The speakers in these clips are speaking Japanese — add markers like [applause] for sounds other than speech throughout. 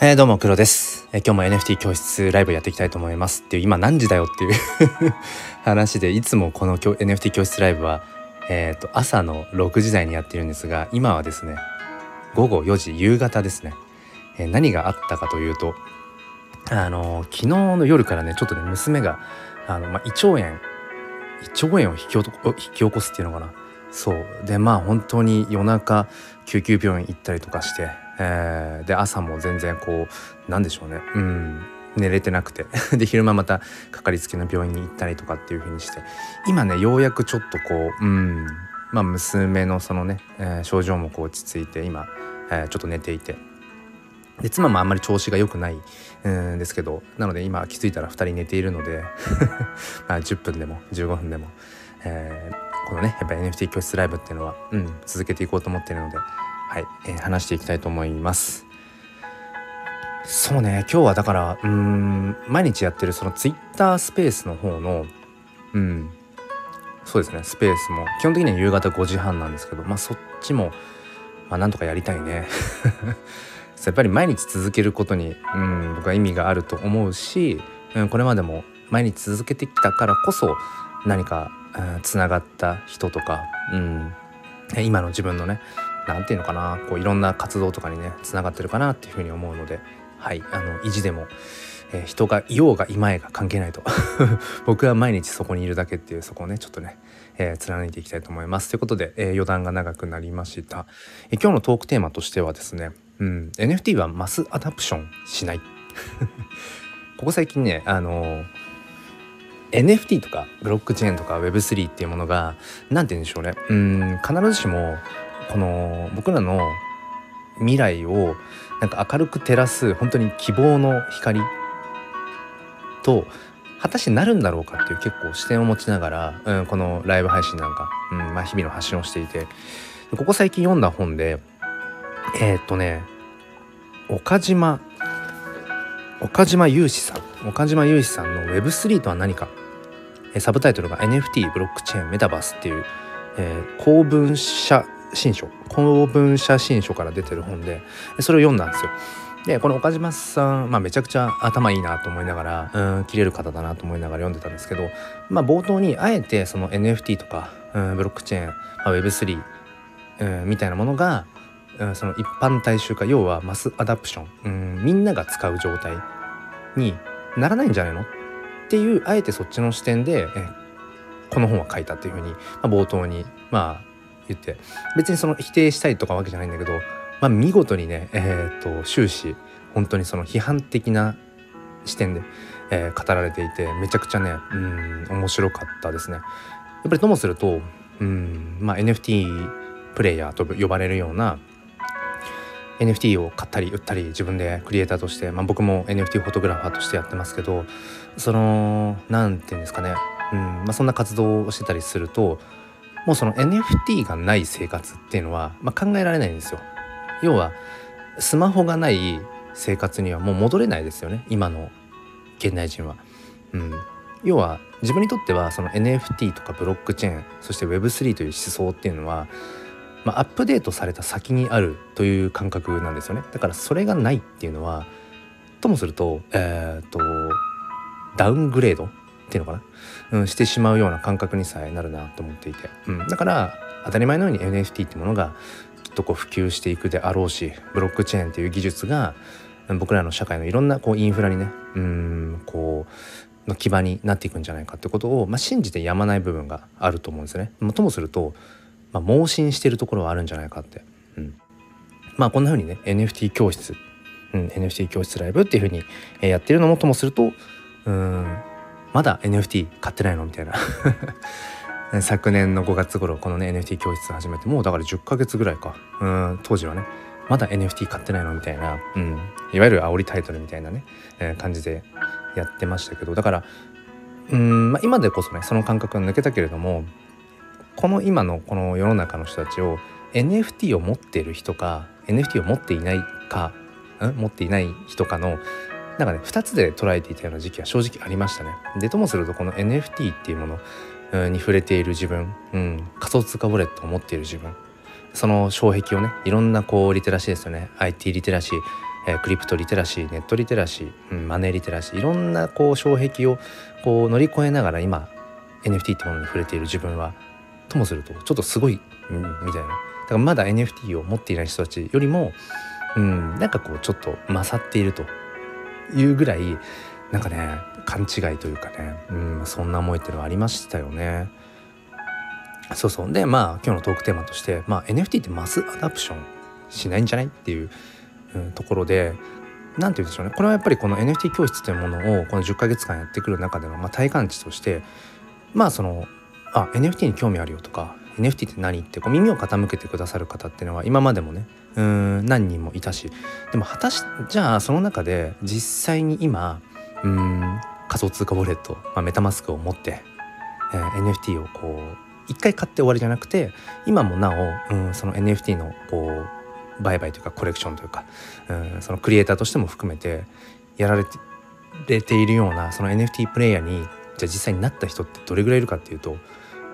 えー、どうも黒です、えー、今日も NFT 教室ライブやっていきたいと思います。っていう今何時だよっていう [laughs] 話でいつもこの NFT 教室ライブはえっ、ー、と朝の6時台にやってるんですが今はですね午後4時夕方ですね、え何があったかというとあの昨日の夜からねちょっとね娘があの、まあ、胃腸炎胃腸炎を引き引き起こすっていうのかな。そう。でまあ本当に夜中救急病院行ったりとかしてえー、で朝も全然こうなんでしょうね。うん。寝れてなくて。[laughs] で昼間またかかりつけの病院に行ったりとかっていう風にして。今ねようやくちょっとこううん。まあ娘のそのね、えー、症状もこう落ち着いて今、えー、ちょっと寝ていて。で妻もあんまり調子が良くないんですけどなので今気づいたら2人寝ているので [laughs] まあ10分でも15分でも、えー、このねやっぱ NFT 教室ライブっていうのは、うん、続けていこうと思っているのではい、えー、話していきたいと思います。そうね今日はだからうん毎日やってるそのツイッタースペースの方のうんそうですねスペースも基本的には夕方5時半なんですけどまあそっちもまあなんとかやりたいね。[laughs] やっぱり毎日続けることに、うん、僕は意味があると思うし、うん、これまでも毎日続けてきたからこそ何かつながった人とか、うん、今の自分のね何て言うのかなこういろんな活動とかにねつながってるかなっていうふうに思うのではいあの意地でも、えー、人がいようがいまいが関係ないと。[laughs] 僕は毎日そこにいるだけっていうそこをねちょっとね、えー、貫いていきたいと思います。ということで、えー、余談が長くなりました、えー、今日のトークテーマとしてはですね、うん、NFT はマスアダプションしない。[laughs] ここ最近ねあの NFT とかブロックチェーンとか Web3 っていうものが何て言うんでしょうね。うん必ずしもこの僕らの未来をなんか明るく照らす本当に希望の光と果たしてなるんだろうかっていう結構視点を持ちながら、うん、このライブ配信なんか、うんまあ、日々の発信をしていてここ最近読んだ本でえー、っとね岡島岡島雄志さん岡島雄志さんの Web3 とは何かサブタイトルが NFT ブロックチェーンメタバースっていう、えー、公文社新書公文写真書から出てる本でそれを読んだんですよ。でこの岡島さん、まあ、めちゃくちゃ頭いいなと思いながらうん切れる方だなと思いながら読んでたんですけど、まあ、冒頭にあえてその NFT とかうんブロックチェーン、まあ、Web3 うんみたいなものがうんその一般大衆化要はマスアダプションうんみんなが使う状態にならないんじゃないのっていうあえてそっちの視点でえこの本は書いたっていうふうに、まあ、冒頭にまあ言って別にその否定したいとかわけじゃないんだけど、まあ、見事にね、えーと、終始本当にその批判的な視点で、えー、語られていてめちゃくちゃねうん面白かったですね。やっぱりともするとうん、まあ、NFT プレイヤーと呼ばれるような NFT を買ったり売ったり自分でクリエイターとして、まあ、僕も NFT フォトグラファーとしてやってますけどその何て言うんですかね、うんまあ、そんな活動をしてたりするともうその NFT がない生活っていうのは、まあ、考えられないんですよ。要はスマホがない生活にはもう戻れないですよね今の現代人は。うん、要は自分にとってはその NFT とかブロックチェーンそして Web3 という思想っていうのは、まあ、アップデートされた先にあるという感覚なんですよね。だからそれがないっていうのはともすると,、えーとダウングレードっていうのかな、うん、してしまうような感覚にさえなるなと思っていて、うん、だから当たり前のように NFT ってものがきっとこう普及していくであろうしブロックチェーンっていう技術が僕らの社会のいろんなこうインフラにねうんこうの基盤になっていくんじゃないかってことを、まあ、信じてやまない部分があると思うんですね。ともすると、まあ、盲信してるところはあるんじゃないかって。うん、まあこんな風にね NFT 教室、うん、NFT 教室ライブっていう風にやってるのもともするとうんまだ NFT 買ってないの？みたいな。[laughs] 昨年の5月頃このね NFT 教室始めてもうだから10ヶ月ぐらいか。うん当時はね。まだ NFT 買ってないの？みたいな、うん、いわゆる煽りタイトルみたいなね、えー、感じでやってましたけど。だからうん、まあ、今でこそねその感覚が抜けたけれどもこの今のこの世の中の人たちを NFT を持っている人か NFT を持っていないか、持っていない人かのなんかね2つで捉えていたような時期は正直ありましたね。でともするとこの NFT っていうものに触れている自分、うん、仮想通貨ウォレットを持っている自分その障壁をねいろんなこうリテラシーですよね。IT リテラシー、え、クリプトリテラシーネットリテラシー、うん、マネーリテラシーいろんなこう障壁をこう乗り越えながら今 NFT ってものに触れている自分はともするとちょっとすごい、うん、みたいな。だからまだ NFT を持っていない人たちよりも、うん、なんかこうちょっと勝っていると。いうぐらいなんかね勘違いというかね、うん、そんな思いっていうのはありましたよね。そうそうでまあ今日のトークテーマとして、まあ、NFT ってマスアダプションしないんじゃないっていう、うん、ところで何て言うんでしょうねこれはやっぱりこの NFT 教室というものをこの10ヶ月間やってくる中での、まあ、体感値としてまあそのあ NFT に興味あるよとか NFT って何ってこう耳を傾けてくださる方っていうのは今までもねうん何人もいたしでも果たしじゃあその中で実際に今うん仮想通貨ウォレット、まあ、メタマスクを持って、えー、NFT をこう一回買って終わりじゃなくて今もなお、うん、その NFT のこう売買というかコレクションというか、うん、そのクリエイターとしても含めてやられてれているようなその NFT プレイヤーにじゃあ実際になった人ってどれぐらいいるかっていうと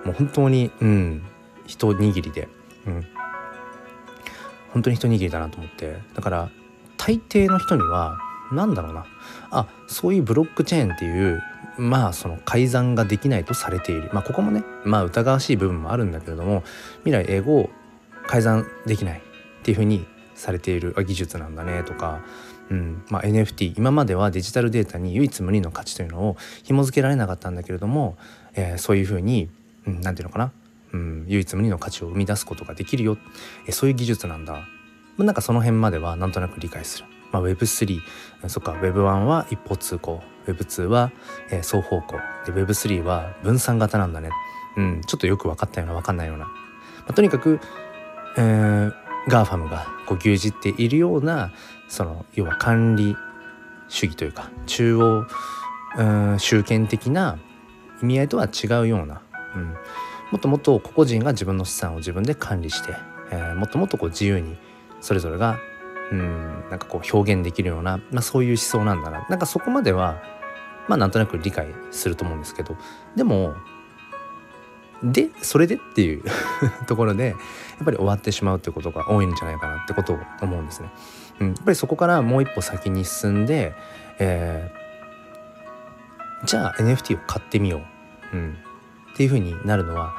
もう本当にうん一握りで、うん、本当に一握りだなと思って。だから大抵の人には何だろうな。あそういうブロックチェーンっていうまあその改ざんができないとされている。まあここもねまあ疑わしい部分もあるんだけれども未来英語を改ざんできないっていうふうにされている技術なんだねとか、うんまあ、NFT 今まではデジタルデータに唯一無二の価値というのを紐付けられなかったんだけれども、えー、そういうふうに何、うん、て言うのかな、うん、唯一無二の価値を生み出すことができるよ、え、そういう技術なんだ、まあ、なんかその辺まではなんとなく理解する。まあ、Web3 そっか。Web1 は一方通行。Web2 は、えー、双方向。で Web3 は分散型なんだね。うんちょっとよく分かったような分かんないような、まあ、とにかく、えー、 GAFAM がこう牛耳っているようなその要は管理主義というか中央うん集権的な意味合いとは違うような、うん、もっともっと個々人が自分の資産を自分で管理して、えー、もっともっとこう自由にそれぞれがうんなんかこう表現できるような、まあ、そういう思想なんだな。なんかそこまではまあなんとなく理解すると思うんですけどでもでそれでっていう [laughs] ところでやっぱり終わってしまうってことが多いんじゃないかなってことを思うんですね。うん、やっぱりそこからもう一歩先に進んで、えー、じゃあ NFT を買ってみよう、うん、っていうふうになるのは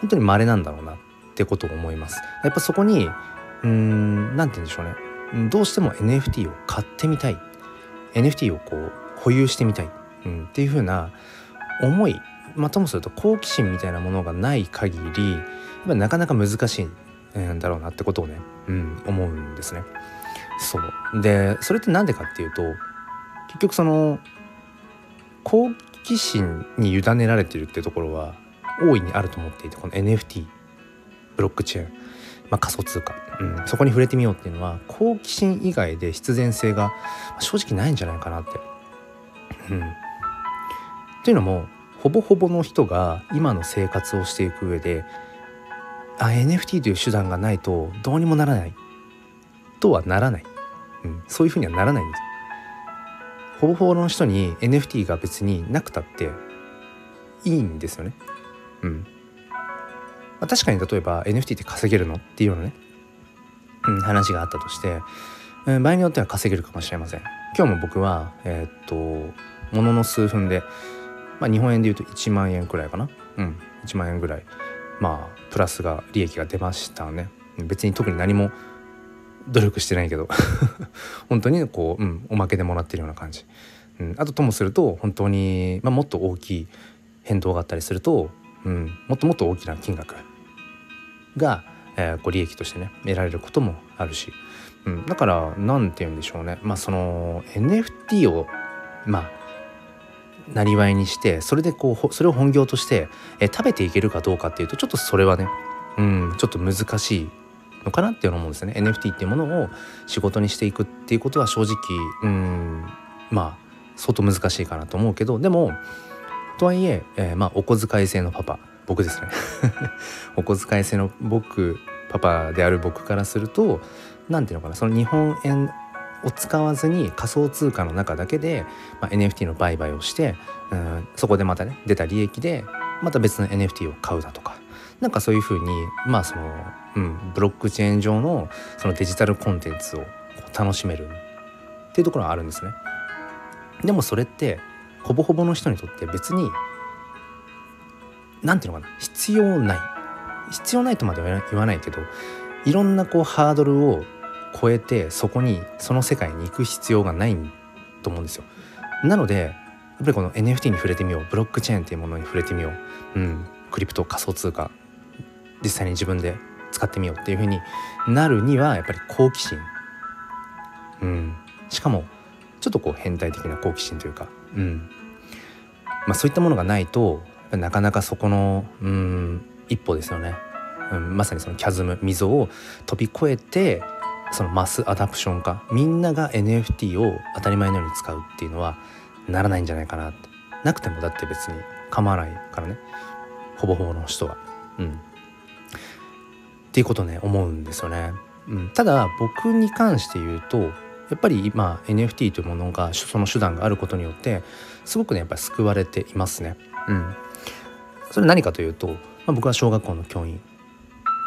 本当に稀なんだろうなってことを思います。やっぱそこにうーん何て言うんでしょうねどうしても NFT を買ってみたい NFT をこう保有してみたい、うん、っていう風な思いまあ、ともすると好奇心みたいなものがない限りやっぱなかなか難しいんだろうなってことをね、うん、思うんですね。そうでそれって何でかっていうと結局その好奇心に委ねられてるってところは大いにあると思っていてこの NFT ブロックチェーンまあ、仮想通貨、うん、そこに触れてみようっていうのは好奇心以外で必然性が正直ないんじゃないかなって。うん、というのもほぼほぼの人が今の生活をしていく上であ NFT という手段がないとどうにもならない。とはならない、うん、そういうふうにはならないんです。ほぼほぼの人に NFT が別になくたっていいんですよね。うん。まあ、確かに例えば NFT って稼げるのっていうようなね、うん、話があったとして、うん、場合によっては稼げるかもしれません今日も僕はえー、っとものの数分で、まあ、日本円で言うと1万円くらいかなうん1万円ぐらいまあプラスが利益が出ましたね別に特に何も努力してないけど。[laughs] 本当にこう、うん、おまけでもらってるような感じ、うん、あとともすると本当に、まあ、もっと大きい変動があったりするとうん、もっともっと大きな金額が、えー、こう利益としてね得られることもあるし、うん、だから何て言うんでしょうね。まあその NFT をまあなりわいにしてそれでこうそれを本業として、えー、食べていけるかどうかっていうとちょっとそれはね、うん、ちょっと難しいのかなっていうの思うんですね。NFT っていうものを仕事にしていくっていうことは正直うんまあ相当難しいかなと思うけどでもとはいええー、まあお小遣い制のパパ僕ですね。[laughs] お小遣い制の僕パパである僕からすると何ていうのかなその日本円を使わずに仮想通貨の中だけで、まあ、NFT の売買をしてうんそこでまたね出た利益でまた別の NFT を買うだとかなんかそういうふうにまあその、うん、ブロックチェーン上のそのデジタルコンテンツを楽しめるっていうところはあるんですね。でもそれってほぼほぼの人にとって別に何て言うのかな。必要ない。必要ないとまでは言わないけどいろんなこうハードルを超えてそこにその世界に行く必要がないと思うんですよ。なのでやっぱりこの NFT に触れてみよう。ブロックチェーンっていうものに触れてみよう、うん、クリプト仮想通貨。実際に自分で使ってみようっていうふうになるにはやっぱり好奇心、うん、しかもちょっとこう変態的な好奇心というか、うん。まあ、そういったものがないとなかなかそこの、うん、一歩ですよね、うん、まさにそのキャズム溝を飛び越えてそのマスアダプション化。みんなが NFT を当たり前のように使うっていうのはならないんじゃないかなって。なくてもだって別に構わないからね。ほぼほぼの人は。うん、っていうことね思うんですよね。うん、ただ僕に関して言うとやっぱり今 NFT というものがその手段があることによってすごくねやっぱり救われていますね。うん、それ何かというと、まあ、僕は小学校の教員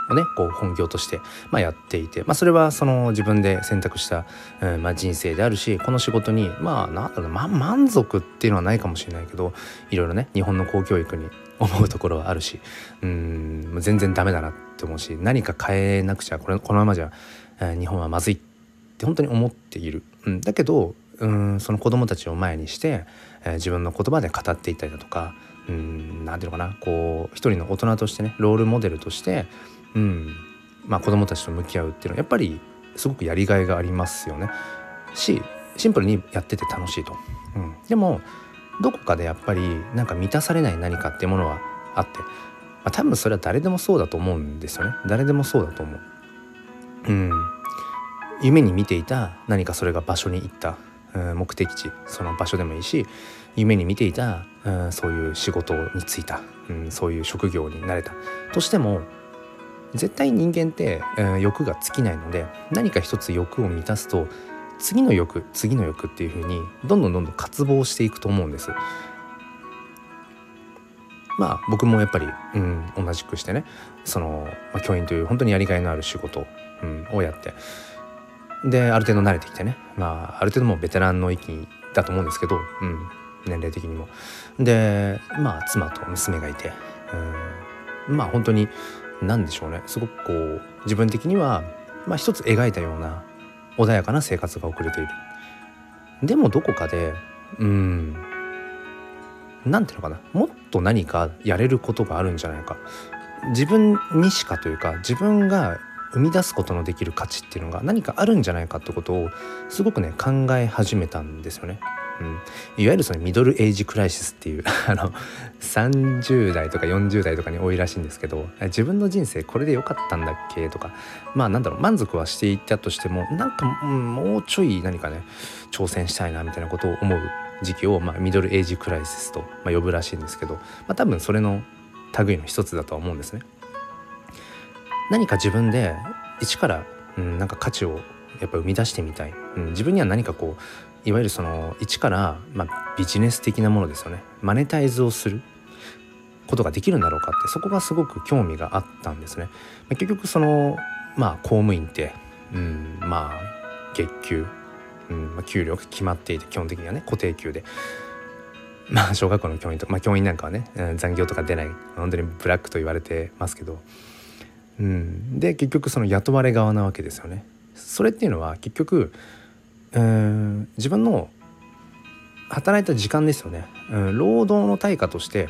をねこう本業として、まあ、やっていて、まあ、それはその自分で選択した、うんまあ、人生であるしこの仕事にまあなんだろう、ま、満足っていうのはないかもしれないけどいろいろね日本の公教育に思うところはあるしうん全然ダメだなって思うし何か変えなくちゃこれこのままじゃ、えー、日本はまずいって本当に思っている。うん、だけどうんその子供たちを前にして、えー、自分の言葉で語っていたりだとか何ていうのかなこう一人の大人としてねロールモデルとしてうんまあ、子どもたちと向き合うっていうのはやっぱりすごくやりがいがありますよね。しシンプルにやってて楽しいと。うん、でもどこかでやっぱりなんか満たされない何かっていうものはあって、あ、多分それは誰でもそうだと思うんですよね。誰でもそうだと思う。うん、夢に見ていた何かそれが場所に行った、うん、目的地その場所でもいいし夢に見ていた、うん、そういう仕事に就いた、うん、そういう職業になれたとしても絶対人間って、えー、欲が尽きないので何か一つ欲を満たすと次の欲次の欲っていう風にどんどんどんどん渇望していくと思うんです。まあ僕もやっぱり、うん、同じくしてねその、まあ、教員という本当にやりがいのある仕事、うん、をやってである程度慣れてきてね、まあ、ある程度もうベテランの域だと思うんですけど、うん、年齢的にも。でまあ妻と娘がいて、うん、まあ本当に何でしょうねすごくこう自分的には、まあ、一つ描いたような穏やかな生活が送れている。でもどこかでうん何ていうのかなもっと何かやれることがあるんじゃないか自分にしかというか自分が生み出すことのできる価値っていうのが何かあるんじゃないかってことをすごくね考え始めたんですよね。うん、いわゆるそのミドルエイジクライシスっていう [laughs] あの30代とか40代とかに多いらしいんですけど自分の人生これで良かったんだっけとかまあなんだろう満足はしていたとしてもなんか、うん、もうちょい何かね挑戦したいなみたいなことを思う時期を、まあ、ミドルエイジクライシスと、まあ、呼ぶらしいんですけど、まあ、多分それの類の一つだとは思うんですね。何か自分で一から、うん、なんか価値をやっぱ生み出してみたい、うん、自分には何かこういわゆるその一から、まあ、ビジネス的なものですよねマネタイズをすることができるんだろうかってそこがすごく興味があったんですね。まあ、結局そのまあ公務員って、うん、まあ月給、うんまあ、給料が決まっていて基本的にはね固定給で。まあ小学校の教員とか、まあ、教員なんかはね、うん、残業とか出ない本当にブラックと言われてますけど、うん、で結局その雇われ側なわけですよね。それっていうのは結局うん自分の働いた時間ですよね、うん、労働の対価として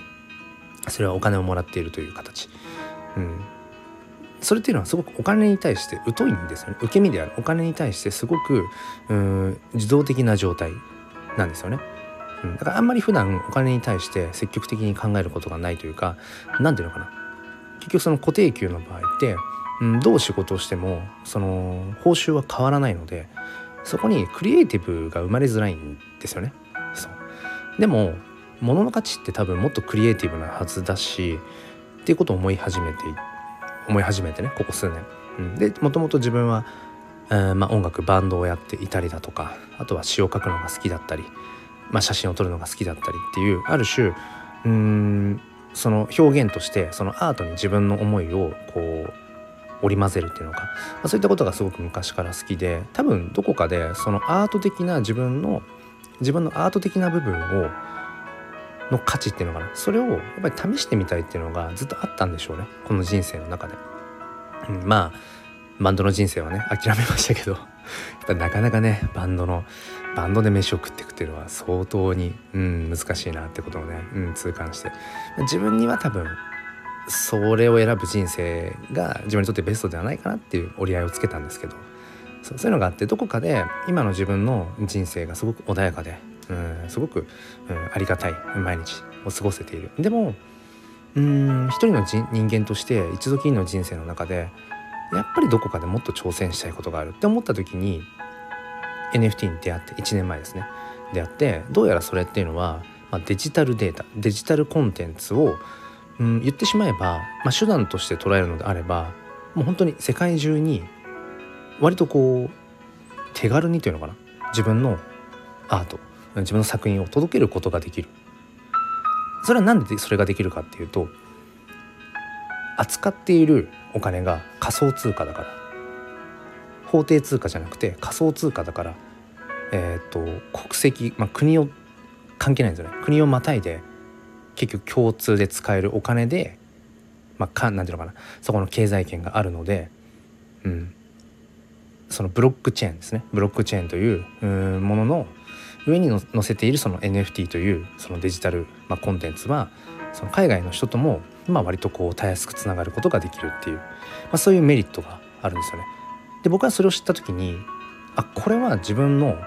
それはお金をもらっているという形、うん、それっていうのはすごくお金に対して疎いんですよね。受け身であるお金に対してすごくうん受動的な状態なんですよね、うん、だからあんまり普段お金に対して積極的に考えることがないというか何ていうのかな。結局その固定給の場合って、うん、どう仕事をしてもその報酬は変わらないのでそこにクリエイティブが生まれづらいんですよね。そう。でも物の価値って多分もっとクリエイティブなはずだしっていうことを思い始めて思い始めてねここ数年。うん、でもともと自分は、えー、まあ、音楽バンドをやっていたりだとかあとは詩を書くのが好きだったり、まあ、写真を撮るのが好きだったりっていうある種うんその表現としてそのアートに自分の思いをこう織り交ぜるっていうのか、まあ、そういったことがすごく昔から好きで多分どこかでそのアート的な自分の自分のアート的な部分をの価値っていうのかな。それをやっぱり試してみたいっていうのがずっとあったんでしょうね。この人生の中で。うん、まあバンドの人生はね諦めましたけど。[laughs] やっぱなかなかねバンドのバンドで飯を食っていくっていうのは相当に、うん、難しいなってことをね、うん、痛感して。自分には多分それを選ぶ人生が自分にとってベストではないかなっていう折り合いをつけたんですけど。そういうのがあってどこかで今の自分の人生がすごく穏やかで、うん、すごく、うん、ありがたい毎日を過ごせている。でもうん一人の人間として一度きりの人生の中でやっぱりどこかでもっと挑戦したいことがある。って思った時に NFT に出会って1年前ですね。出会ってどうやらそれっていうのは、まあ、デジタルデータデジタルコンテンツを、うん、言ってしまえば、まあ、手段として捉えるのであればもう本当に世界中に割とこう手軽にというのかな。自分のアート。自分の作品を届けることができる。それは何でそれができるかっていうと扱っているお金が仮想通貨だから。法定通貨じゃなくて仮想通貨だからえっ、ー、と国籍、まあ、国を関係ないんですよね。国をまたいで結局共通で使えるお金でまあかなんていうのかな。そこの経済圏があるので、うん、そのブロックチェーンですね。ブロックチェーンというものの上に載せているその NFT というそのデジタル、まあ、コンテンツはその海外の人とも、まあ、割とこうたやすくつながることができるっていう、まあ、そういうメリットがあるんですよね。で僕はそれを知った時にあこれは自分の、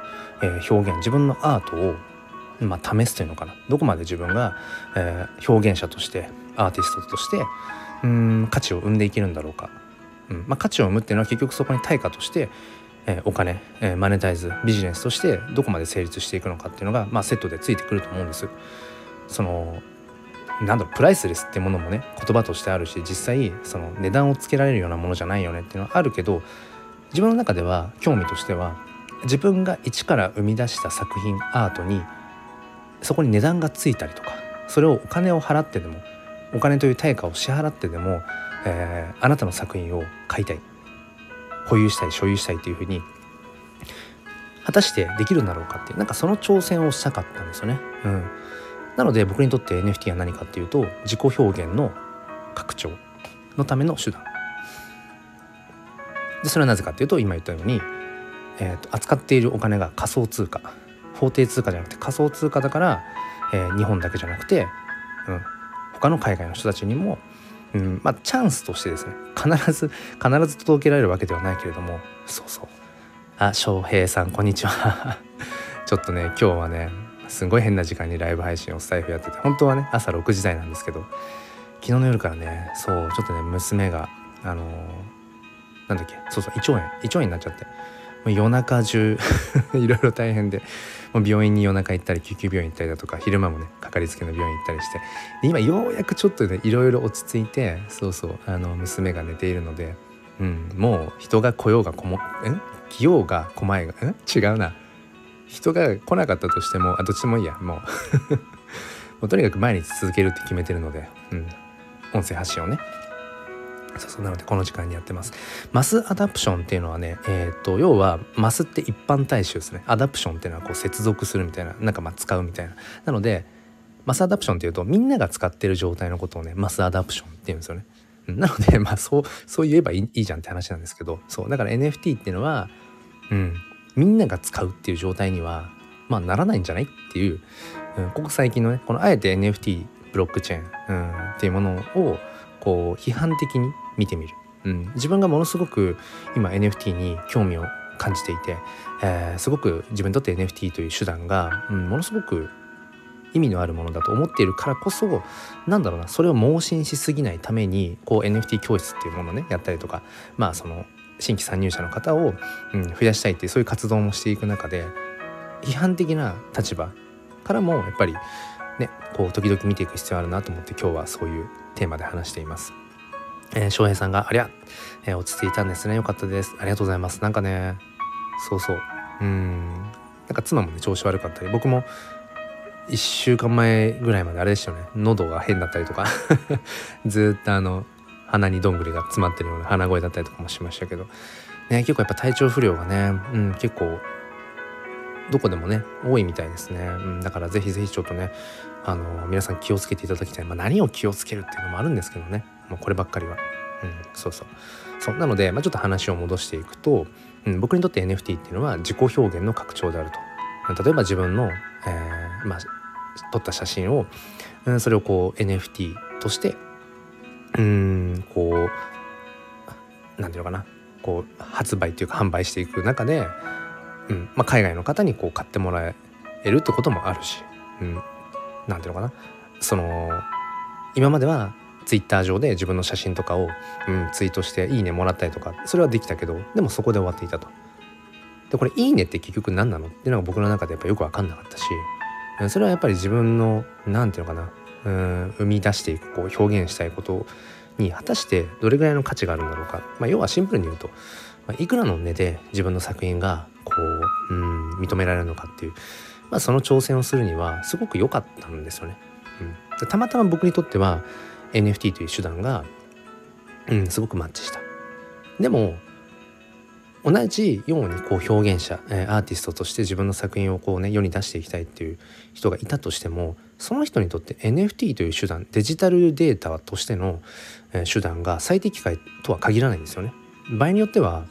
えー、表現自分のアートを、まあ、試すというのかなどこまで自分が、えー、表現者としてアーティストとしてうん価値を生んでいけるんだろうか、うんまあ、価値を生むっていうのは結局そこに対価として、えー、お金、えー、マネタイズビジネスとしてどこまで成立していくのかっていうのが、まあ、セットでついてくると思うんです。そのなんだろうプライスレスってものもね言葉としてあるし実際その値段をつけられるようなものじゃないよねっていうのはあるけど自分の中では興味としては自分が一から生み出した作品アートにそこに値段がついたりとかそれをお金を払ってでもお金という対価を支払ってでも、えー、あなたの作品を買いたい保有したい所有したいというふうに果たしてできるんだろうかっていうなんかその挑戦をしたかったんですよね。うん、なので僕にとって NFT は何かっていうと自己表現の拡張のための手段でそれはなぜかっていうと今言ったように、えーと、扱っているお金が仮想通貨法定通貨じゃなくて仮想通貨だから、えー、日本だけじゃなくて、うん、他の海外の人たちにも、うん。まあ、チャンスとしてですね必ず必ず届けられるわけではないけれどもそうそう。あ翔平さんこんにちは。[laughs] ちょっとね今日はねすごい変な時間にライブ配信をスタイフやってて本当はね朝6時台なんですけど昨日の夜からねそうちょっとね娘があのー、なんだっけそうそう胃腸炎胃腸炎になっちゃって夜中中 [laughs] いろいろ大変でもう病院に夜中行ったり救急病院行ったりだとか昼間もねかかりつけの病院行ったりして今ようやくちょっとねいろいろ落ち着いてそうそうあの娘が寝ているので、うん、もう人が来ようがこもん来ようが来まいがん違うな。人が来なかったとしてもあどっちでもいいやもう。[laughs] もうとにかく毎日続けるって決めてるので、うん、音声発信をね。そうそうなのでこの時間にやってます。マスアダプションっていうのはねえっ、ー、と要はマスって一般大衆ですね。アダプションっていうのはこう接続するみたいななんかまあ使うみたいな。なのでマスアダプションっていうとみんなが使ってる状態のことをねマスアダプションっていうんですよね。なのでまあそうそう言えばいいいいじゃんって話なんですけどそうだから NFT っていうのはうんみんなが使うっていう状態にはまあならないんじゃないっていう、うん、ここ最近のねこのあえて NFT ブロックチェーン、うん、っていうものをこう批判的に見てみる、うん、自分がものすごく今 NFT に興味を感じていて、えー、すごく自分にとって NFT という手段が、うん、ものすごく意味のあるものだと思っているからこそなんだろうなそれを盲信しすぎないためにこう NFT 教室っていうものをねやったりとかまあその新規参入者の方を、うん、増やしたいっていうそういう活動もしていく中で批判的な立場からもやっぱりねこう時々見ていく必要あるなと思って今日はそういうテーマで話しています。えー、翔平さんがありゃ、えー、落ち着いたんですね。よかったです。ありがとうございます。なんかねそうそう。うん。なんか妻もね調子悪かったり。僕も1週間前ぐらいまであれでしたよね。喉が変だったりとか。[laughs] ずっとあの鼻にどんぐりが詰まってるような鼻声だったりとかもしましたけど、ね、結構やっぱ体調不良がね、うん、結構どこでもね多いみたいですね、うん、だからぜひぜひちょっとねあの皆さん気をつけていただきたい、まあ、何を気をつけるっていうのもあるんですけどね。もうこればっかりは、うん、そうそう。そうなので、まあ、ちょっと話を戻していくと、うん、僕にとって NFT っていうのは自己表現の拡張であると。例えば自分の、えー、まあ、撮った写真を、うん、それをこう NFT としてうんこう何て言うのかな。こう発売というか販売していく中で、うん。まあ、海外の方にこう買ってもらえるってこともあるし、うん、なんていうのかな。その今まではツイッター上で自分の写真とかを、うん、ツイートして「いいね」もらったりとかそれはできたけどでもそこで終わっていたと。でこれ「いいね」って結局何なのっていうのが僕の中でやっぱよく分かんなかったし。それはやっぱり自分の何て言うのかな。うん生み出していくこう表現したいことに果たしてどれぐらいの価値があるんだろうか、まあ、要はシンプルに言うと、まあ、いくらの値で自分の作品がううん認められるのかっていう、まあ、その挑戦をするにはすごく良かったんですよね。うん、たまたま僕にとっては NFT という手段が、うん、すごくマッチした。でも同じようにこう表現者、え、アーティストとして自分の作品をこうね世に出していきたいっていう人がいたとしてもその人にとって NFT という手段デジタルデータとしての、え、手段が最適解とは限らないんですよね。場合によっては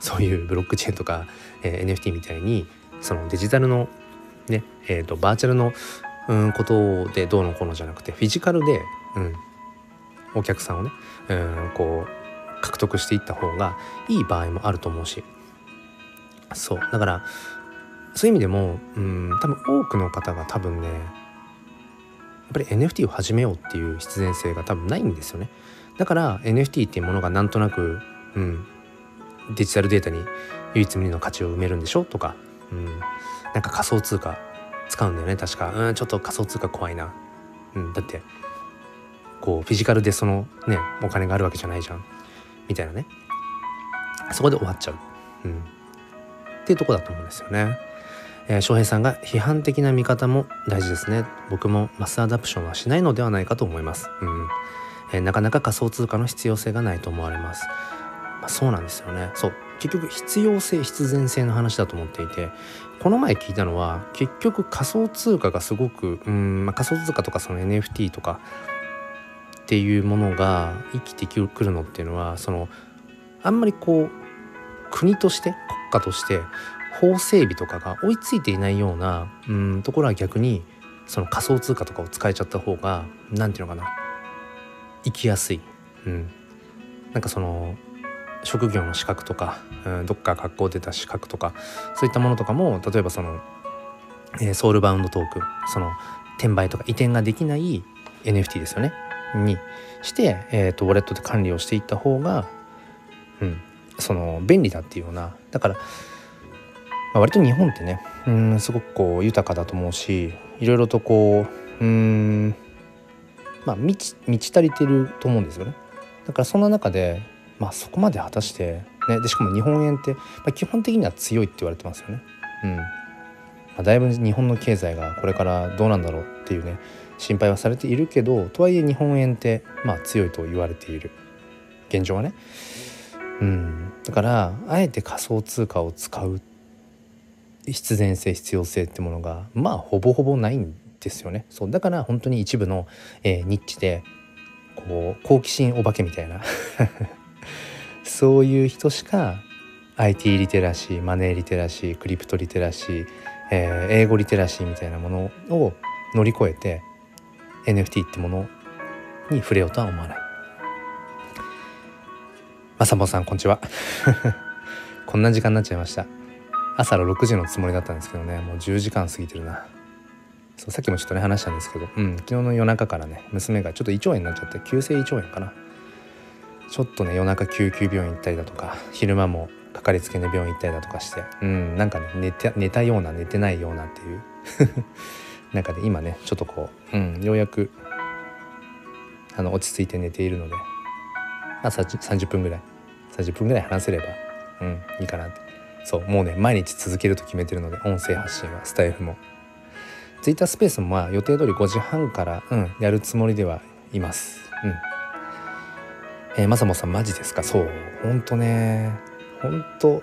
そういうブロックチェーンとか、えー、NFT みたいにそのデジタルのねえーと、バーチャルの、うん、ことでどうのこうのじゃなくてフィジカルで、うん、お客さんをね、うん、こう獲得していった方がいい場合もあると思うし。そう。だからそういう意味でも、うん、多分多くの方が多分ねやっぱり NFT を始めようっていう必然性が多分ないんですよね。だから NFT っていうものがなんとなく、うん、デジタルデータに唯一無二の価値を埋めるんでしょ？とか、うん、なんか仮想通貨使うんだよね。確か。うんちょっと仮想通貨怖いな、うん、だってこうフィジカルでそのねお金があるわけじゃないじゃん。みたいなね。そこで終わっちゃう、うん、っていうとこだと思うんですよね。えー、翔平さんが批判的な見方も大事ですね。僕もマスアダプションはしないのではないかと思います、うん。えー、なかなか仮想通貨の必要性がないと思われます、まあ、そうなんですよね。そう。結局必要性必然性の話だと思っていてこの前聞いたのは結局仮想通貨がすごくうん、まあ、仮想通貨とかその NFT とかっていうものが生きてくるのっていうのはそのあんまりこう国として国家として法整備とかが追いついていないようなうんところは逆にその仮想通貨とかを使えちゃった方が何て言うのかな生きやすい、うん、なんかその職業の資格とか、うん、どっか学校出た資格とかそういったものとかも例えばその、えー、ソウルバウンドトークその転売とか移転ができない NFT ですよね？にして、えーと、ウォレットで管理をしていった方が、うん、その便利だっていうようなだから、まあ、割と日本ってねうんすごくこう豊かだと思うしいろいろとこううんまあ満ち満ち足りてると思うんですよね。だからそんな中で、まあ、そこまで果たして、ね、でしかも日本円って、まあ、基本的には強いって言われてますよね。うんまあ、だいぶ日本の経済がこれからどうなんだろうっていうね心配はされているけどとはいえ日本円ってまあ強いと言われている現状はね。うん、だからあえて仮想通貨を使う必然性必要性ってものがまあほぼほぼないんですよね。そうだから本当に一部の、えー、ニッチでこう好奇心お化けみたいなそういう人しか IT リテラシーマネーリテラシークリプトリテラシー、えー、英語リテラシーみたいなものを乗り越えて NFT ってものに触れようとは思わない。まさぼさんこんにちは。[laughs] こんな時間になっちゃいました。朝の6時のつもりだったんですけどね。もう10時間過ぎてるな。そうさっきもちょっとね話したんですけど、うん、昨日の夜中からね娘がちょっと胃腸炎になっちゃって急性胃腸炎かな。ちょっとね夜中救急病院行ったりだとか昼間もかかりつけの病院行ったりだとかしてうんなんかね寝て寝たような寝てないようなっていう。[laughs] 中で今ねちょっとこう、うん、ようやくあの落ち着いて寝ているので、まあ、30分ぐらい。30分ぐらい話せれば、うん、いいかなって。そうもうね毎日続けると決めてるので音声発信はスタイフも。Twitter スペースもまあ予定通り5時半から、うん、やるつもりではいます。うん。えー、まさもさんマジですか？そう。ほんとね。ほんと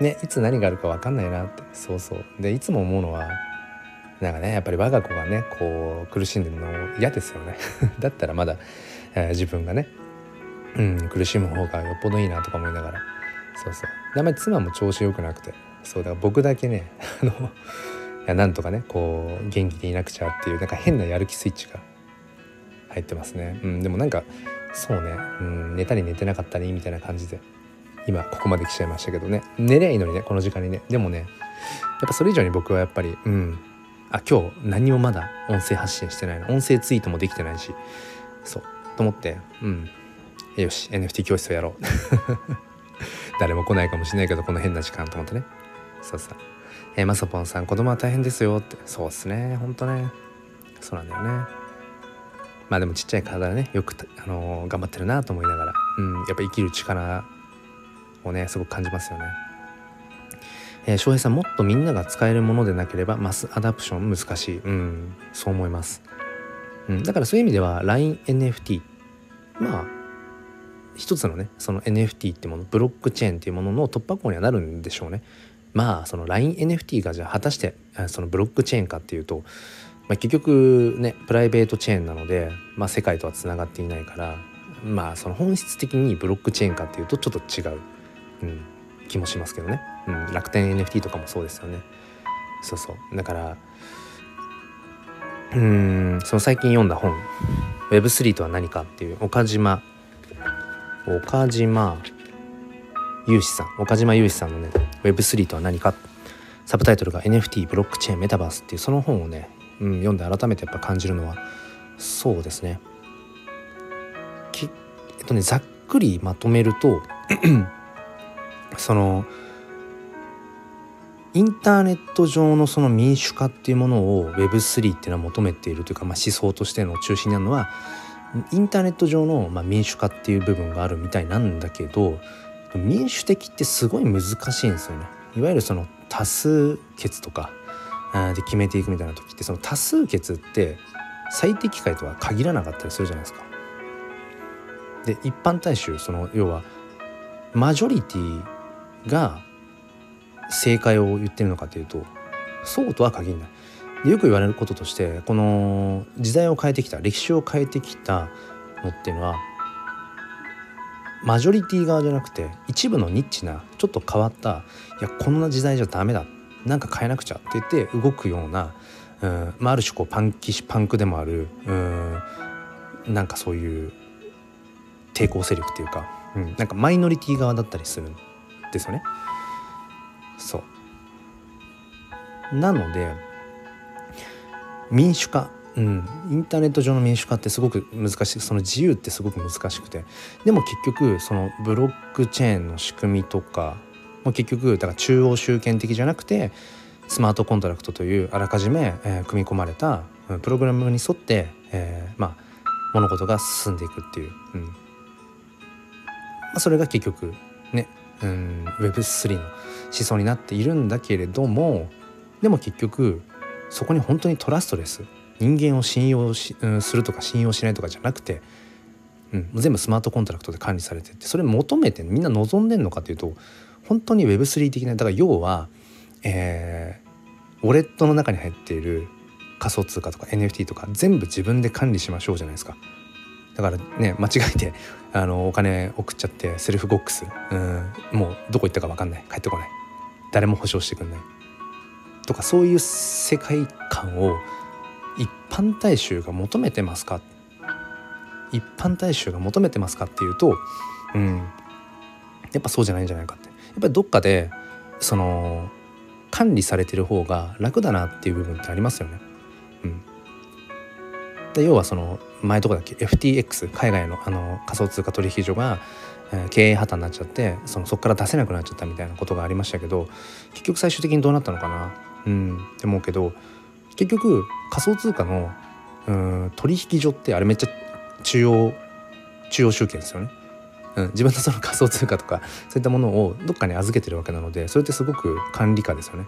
ねいつ何があるか分かんないなって。そうそう。でいつも思うのはなんかねやっぱり我が子がねこう苦しんでるの嫌ですよね。[laughs] だったらまだ、えー、自分がね、うん、苦しむ方がよっぽどいいなとか思いながら。そうそう。あんまり妻も調子良くなくて。そうだから僕だけね [laughs] あのいやなんとかねこう元気でいなくちゃっていうなんか変なやる気スイッチが入ってますね、うん、でもなんかそうね、うん、寝たり寝てなかったりみたいな感じで今ここまで来ちゃいましたけどね。寝りゃいいのにねこの時間にね。でもねやっぱそれ以上に僕はやっぱりうん。あ今日何もまだ音声発信してないの。音声ツイートもできてないし。そう。と思ってうん。よし NFT 教室をやろう。[laughs] 誰も来ないかもしれないけどこの変な時間と思ってね。そうそう。えー、まさぽんさん子供は大変ですよって。そうっすね。ほんとね。そうなんだよね。まあでもちっちゃい体ねよく、あのー、頑張ってるなと思いながら、うん、やっぱ生きる力をねすごく感じますよね。えー、翔平さんもっとみんなが使えるものでなければマスアダプション難しい。うん、そう思います。うん、だからそういう意味では LINENFT まあ一つのねその NFT ってものブロックチェーンっていうものの突破口にはなるんでしょうね。まあその LINENFT がじゃあ果たしてそのブロックチェーンかっていうとまあ、結局ねプライベートチェーンなので、まあ、世界とはつながっていないからまあその本質的にブロックチェーンかっていうとちょっと違う、うん、気もしますけどね、うん、楽天 NFT とかもそうですよね。そうそう。だからうんその最近読んだ本 Web3 とは何かっていう岡島岡島雄志さん。岡島雄志さんのね Web3 とは何かサブタイトルが NFT ブロックチェーンメタバースっていうその本をねうん、読んで改めてやっぱ感じるのはそうですねきえっとねざっくりまとめると [clears throat] そのインターネット上のその民主化っていうものを Web3 っていうのは求めているというか、まあ、思想としての中心にあるのはインターネット上の、まあ、民主化っていう部分があるみたいなんだけど民主的ってすごい難しいんですよね。いわゆるその多数決とかで決めていくみたいな時ってその多数決って最適解とは限らなかったりするじゃないですか。で一般大衆その要はマジョリティが正解を言ってるのかというとそうとは限らない。でよく言われることとしてこの時代を変えてきた歴史を変えてきたのっていうのはマジョリティ側じゃなくて一部のニッチなちょっと変わったいやこんな時代じゃダメだなんか変えなくちゃって言って動くような、うんまあ、ある種こうパンキシパンクでもある、うん、なんかそういう抵抗勢力っていうか、うん、なんかマイノリティ側だったりするんですよね。そうなので民主化、うん、インターネット上の民主化ってすごく難しいその自由ってすごく難しくてでも結局そのブロックチェーンの仕組みとかもう結局だから中央集権的じゃなくてスマートコントラクトというあらかじめ、えー、組み込まれたプログラムに沿って、えー、まあ物事が進んでいくっていう、うん。まあ、それが結局ね、うん、Web3 の思想になっているんだけれどもでも結局そこに本当にトラストレス人間を信用し、うん、するとか信用しないとかじゃなくて、うん、全部スマートコントラクトで管理されてってそれ求めてみんな望んでんのかというと本当に Web3 的なだから要は、えー、ウォレットの中に入っている仮想通貨とか NFT とか全部自分で管理しましょうじゃないですか。だからね間違えてあのお金送っちゃってセルフゴックスうんもうどこ行ったか分かんない。帰ってこない。誰も保証してくんない。とかそういう世界観を一般大衆が求めてますか？一般大衆が求めてますかっていうとうんやっぱそうじゃないんじゃないかって。っぱりどっかでその管理されてる方が楽だなっていう部分ってありますよね。うん、で要はその前とこだっけ？FTX 海外のあの仮想通貨取引所が、え、経営破綻になっちゃってそのそこから出せなくなっちゃったみたいなことがありましたけど結局最終的にどうなったのかな？うんって思うけど結局仮想通貨のうん取引所ってあれめっちゃ中央中央集権ですよね。うん、自分のその仮想通貨とかそういったものをどっかに預けてるわけなのでそれってすごく管理下ですよね。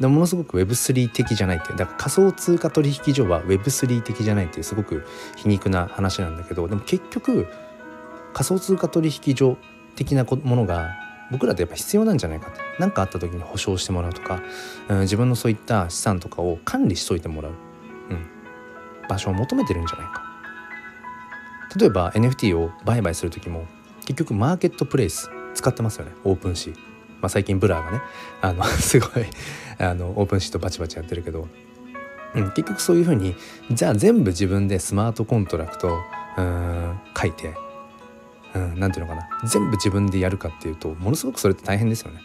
でものすごく Web3 的じゃないっていうだから仮想通貨取引所は Web3 的じゃないっていうすごく皮肉な話なんだけどでも結局仮想通貨取引所的なものが僕らってやっぱ必要なんじゃないかって。何かあった時に保証してもらうとか、うん、自分のそういった資産とかを管理しといてもらう、うん、場所を求めてるんじゃないか。例えば NFT を売買する時も結局マーケットプレイス使ってますよね。 OpenSea、まあ、最近 Blur がね。あの [laughs] すごいあの OpenSea とバチバチやってるけど、うん、結局そういうふうにじゃあ全部自分でスマートコントラクトうん書いてうん何ていうのかな。全部自分でやるかっていうとものすごくそれって大変ですよね。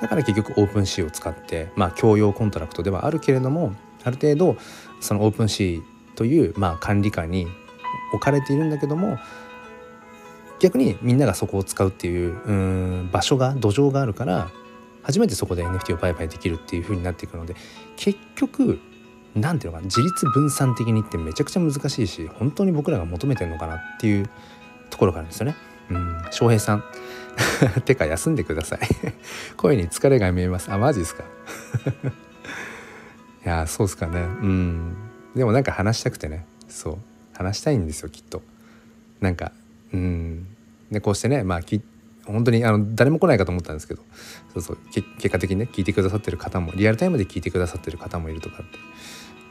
だから結局 OpenSea を使ってまあ共用コントラクトではあるけれどもある程度その OpenSea というまあ管理下に置かれているんだけども逆にみんながそこを使うっていううん場所が土壌があるから初めてそこで NFT を売買できるっていう風になっていくので結局何ていうのかな自立分散的にってめちゃくちゃ難しいし本当に僕らが求めてるのかなっていうところがあるんですよね。うん、翔平さん。[laughs] てか休んでください。[laughs] 声に疲れが見えます。あマジですか。[laughs] いやそうっすかね。うん。でもなんか話したくてね。そう。話したいんですよきっと。なんかうん。でこうしてねまあき本当にあの誰も来ないかと思ったんですけどそうそう結果的にね聞いてくださってる方もリアルタイムで聞いてくださってる方もいるとかって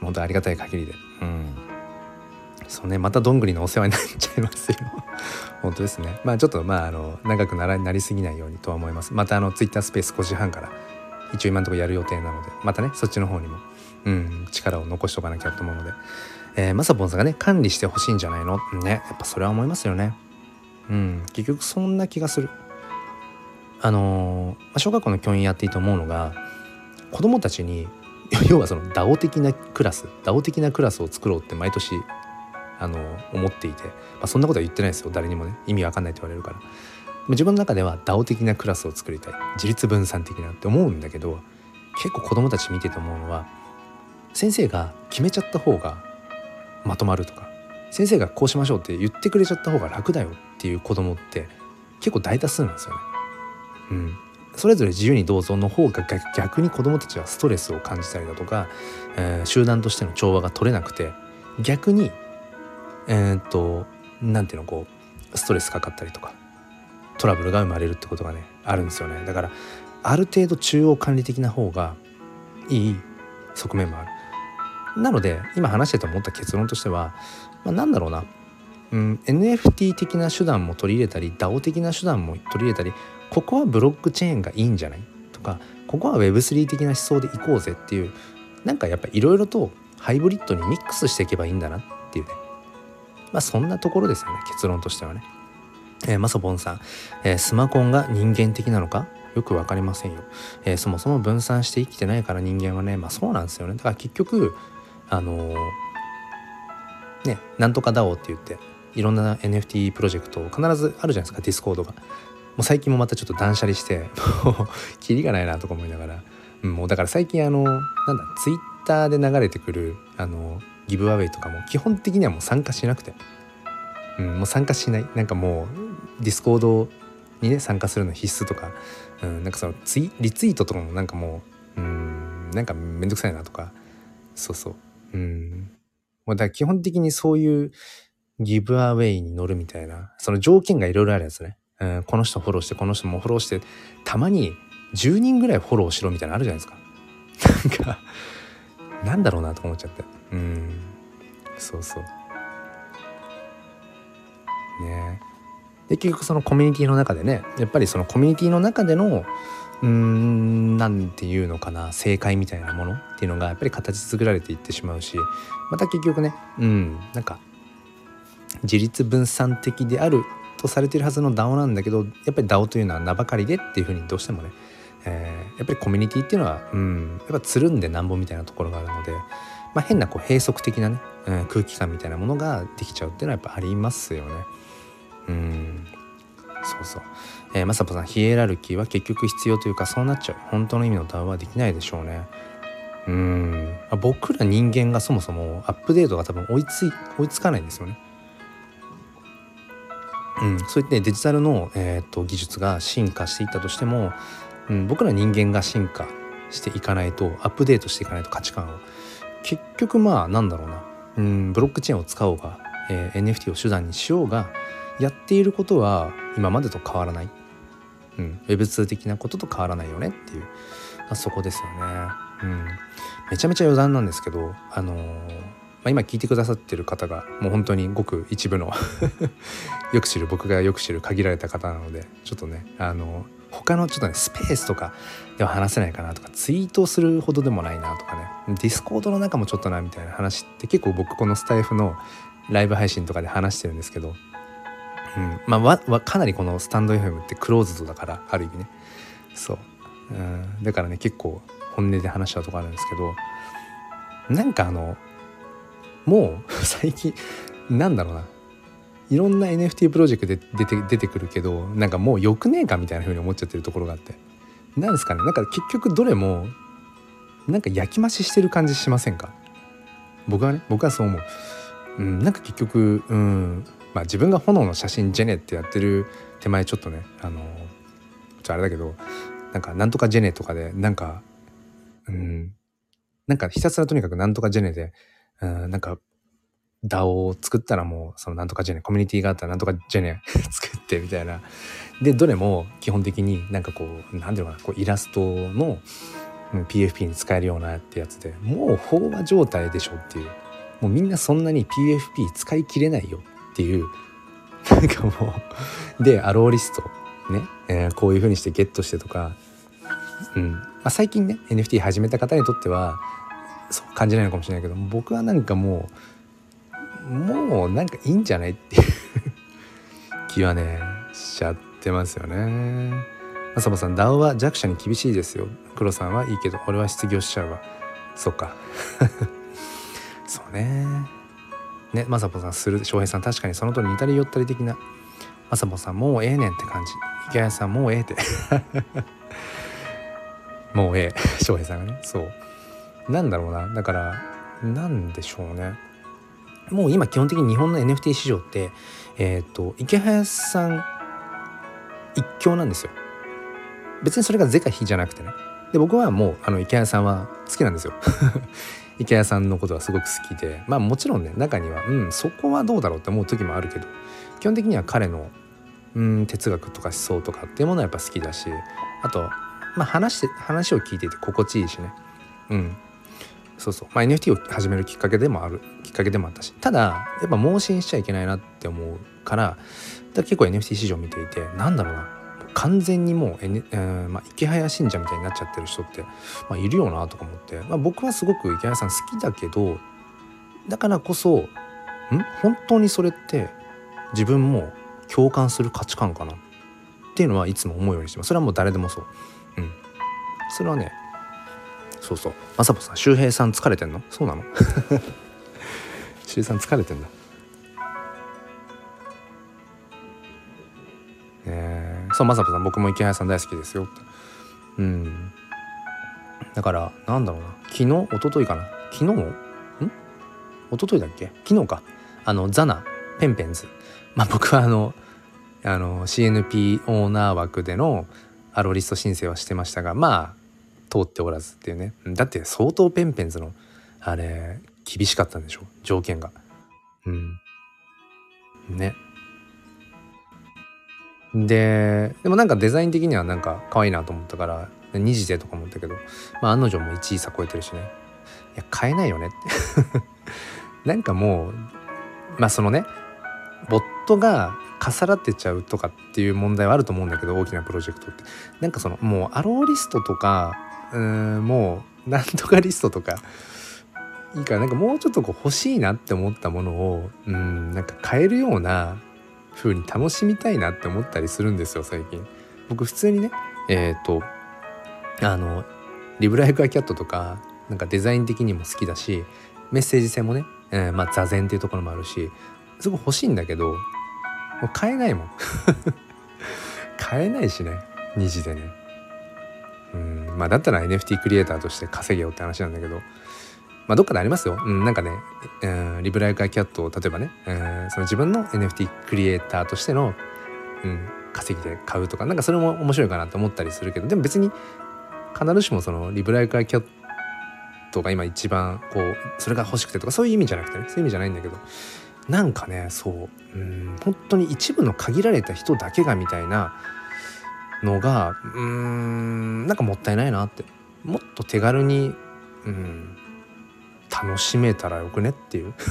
本当ありがたい限りで。うん。そうねまたどんぐりのお世話になっちゃいますよ。[laughs] 本当ですね。まあちょっとまああの長くならなりすぎないようにとは思います。またあのツイッタースペース5時半から一応今のところやる予定なのでまたねそっちの方にもうん力を残しとかなきゃと思うので。えー、まさぽんさんがね管理してほしいんじゃないの？ねやっぱそれは思いますよね。うん。結局そんな気がする。あのー、小学校の教員やっていいと思うのが子供たちに [laughs] 要はその DAO 的なクラス DAO 的なクラスを作ろうって毎年あの思っていて、まあ、そんなことは言ってないですよ。誰にもね意味わかんないって言われるから。自分の中では DAO 的なクラスを作りたい。自立分散的なって思うんだけど結構子供たち見てて思うのは先生が決めちゃった方がまとまるとか先生がこうしましょうって言ってくれちゃった方が楽だよ。っていう子供って結構大多数なんですよね。うん、それぞれ自由にどうぞの方が逆に子供たちはストレスを感じたりだとか、えー、集団としての調和が取れなくて逆にえー、っと何ていうのこうストレスかかったりとかトラブルが生まれるってことがねあるんですよね。だからある程度中央管理的な方がいい側面もある。なので今話してて思った結論としては、まあ、なんだろうな、うん、NFT 的な手段も取り入れたり DAO 的な手段も取り入れたりここはブロックチェーンがいいんじゃない？とかここは Web3 的な思想でいこうぜっていうなんかやっぱいろいろとハイブリッドにミックスしていけばいいんだなっていうね。まあそんなところですよね結論としてはね。えー、マソボンさん、えー、スマコンが人間的なのか？よく分かりませんよ、えー、そもそも分散して生きてないから人間はねまあそうなんですよね。だから結局あのねなんとか DAO って言っていろんな NFT プロジェクト必ずあるじゃないですか Discord が。もう最近もまたちょっと断捨離して [laughs] もうキリがないなとか思いながら、うん、もうだから最近あのなんだツイッターで流れてくるあのギブアウェイとかも基本的にはもう参加しなくて、うん、もう参加しない。なんかもう Discord にね参加するの必須とか、うん、なんかそのツイリツイートとかもなんかもううんなんかめんどくさいなとか。そうそう。うん。もうだから基本的にそういうギブアウェイに乗るみたいな、その条件がいろいろあるやつね。うん、この人フォローして、この人もフォローして、たまに10人ぐらいフォローしろみたいなのあるじゃないですか。なんか、なんだろうなと思っちゃって。うん。そうそう。ねで、結局そのコミュニティの中でね、やっぱりそのコミュニティの中での、うーんなんていうのかな正解みたいなものっていうのがやっぱり形作られていってしまうしまた結局ねうんなんか自立分散的であるとされているはずの DAO なんだけどやっぱり DAO というのは名ばかりでっていうふうにどうしてもね、えー、やっぱりコミュニティっていうのは、うん、やっぱつるんでなんぼみたいなところがあるので、まあ、変なこう閉塞的なね、うん、空気感みたいなものができちゃうっていうのはやっぱありますよね。うんそうそう。えー、まさぽさん、ヒエラルキーは結局必要というか、そうなっちゃう。本当の意味の談はできないでしょうね。うん。僕ら人間がそもそもアップデートが多分追いつい、追いつかないんですよね。うん、そういってデジタルの、えーと、技術が進化していったとしても、うん、僕ら人間が進化していかないとアップデートしていかないと価値観を。結局まあなんだろうな、うん、ブロックチェーンを使おうが、えー、NFT を手段にしようがやっていることは今までと変わらない、うん、Web2 的なことと変わらないよねっていう。まあそこですよね、うん、めちゃめちゃ余談なんですけどあのー、まあ、今聞いてくださってる方がもう本当にごく一部の [laughs] よく知る僕がよく知る限られた方なのでちょっとねあの他のちょっとねスペースとかでは話せないかなとかツイートするほどでもないなとかね Discord の中もちょっとなみたいな話って結構僕このスタイフのライブ配信とかで話してるんですけど、うんまあ、わかなりこのスタンド FM ってクローズドだからある意味ね。そう、うん、だからね結構本音で話しちゃうとこあるんですけどなんかあのもう [laughs] 最近なんだろうな。いろんな NFT プロジェクトで出て出てくるけどなんかもうよくねえかみたいな風に思っちゃってるところがあって。何ですかね。なんか結局どれもなんか焼き増ししてる感じしませんか？僕はね僕はそう思う、うん、なんか結局うんまあ自分が炎の写真ジェネってやってる手前ちょっとねあのちょっとあれだけどなんかなんとかジェネとかでなんかうんなんかひたすらとにかくなんとかジェネでうんなんか DAO を作ったらもうそのなんとかジェネコミュニティがあったらなんとかジェネ [laughs] 作ってみたいな。でどれも基本的になんかこう何ていうのかなこうイラストの PFP に使えるようなってやつでもう飽和状態でしょっていう。もうみんなそんなに PFP 使い切れないよっていう。なんかもうでアローリストね、えー、こういう風にしてゲットしてとか、うん。まあ、最近ね NFT 始めた方にとってはそう感じないのかもしれないけど僕はなんかもうもうなんかいいんじゃないっていう [laughs] 気はねしちゃってますよね。まさぼさん DAO は弱者に厳しいですよ。黒さんはいいけど俺は失業しちゃうわ。そっか。[laughs] そうね。ねまさぼさんする翔平さん確かにその通り似たり寄ったり的な。まさぼさんもうええねんって感じ。池谷さんもうええって。[laughs] もうええ。翔平さんがね。そう。なんだろうな。だからなんでしょうね。もう今基本的に日本の NFT 市場ってえっ、ー、と池早さん一強なんですよ。別にそれが是か非じゃなくてね。で僕はもうあの池谷さんは好きなんですよ。[laughs] 池谷さんのことはすごく好きで。まあもちろんね中にはうんそこはどうだろうって思う時もあるけど基本的には彼のうん哲学とか思想とかっていうものはやっぱ好きだしあとまあ話して話を聞いていて心地いいしね。うん。そうそう、まあ、NFT を始めるきっかけでもあるきっかけでもあったし。ただやっぱ盲信しちゃいけないなって思うからだ結構 NFT 市場見ていてなんだろうな。完全にもう、N えーまあ、池早信者みたいになっちゃってる人って、まあ、いるよなとか思って、まあ、僕はすごく池早さん好きだけどだからこそん？本当にそれって自分も共感する価値観かなっていうのはいつも思うようにしてます。それはもう誰でもそう。うん。それはねそうそう。まさぽさん周平さん疲れてんの？そうなの？[laughs] 周平さん疲れてんだ。え。ー、そうまさぽさん僕も池原さん大好きですよ。うん。だからなんだろうな。昨日？一昨日かな？昨日？もん？一昨日だっけ？昨日か。あのザナペンペンズ。まあ僕はあのあの CNP オーナー枠でのアロリスト申請はしてましたがまあ通っておらずっていうね。だって相当ペンペンズのあれ厳しかったんでしょ？条件が。うん。ね。ででもなんかデザイン的にはなんか可愛いなと思ったから2時でとか思ったけどまあ案の定も1位差超えてるしね。いや買えないよねって。[laughs] なんかもうまあそのねボットが重なってちゃうとかっていう問題はあると思うんだけど大きなプロジェクトって。なんかそのもうアローリストとかうんもうなんとかリストとかいいからなんかもうちょっとこう欲しいなって思ったものをうんなんか買えるような風に楽しみたいなって思ったりするんですよ最近。僕普通にねえっ、ー、とあのリブライクアキャットとかなんかデザイン的にも好きだしメッセージ性もね、えー、まあ座禅っていうところもあるしすごい欲しいんだけどもう買えないもん。[laughs] 買えないしね2時でね。うんまあだったら NFT クリエイターとして稼げようって話なんだけどまあどっかでありますよ、うん、なんかね、えー、リブライカーキャットを例えばね、えー、その自分の NFT クリエイターとしての、うん、稼ぎで買うとかなんかそれも面白いかなと思ったりするけどでも別に必ずしもそのリブライカーキャットが今一番こうそれが欲しくてとかそういう意味じゃなくてねそういう意味じゃないんだけどなんかねそううん本当に一部の限られた人だけがみたいなのがうーんなんかもったいないなって。もっと手軽にうん楽しめたらよくねっていう。[laughs]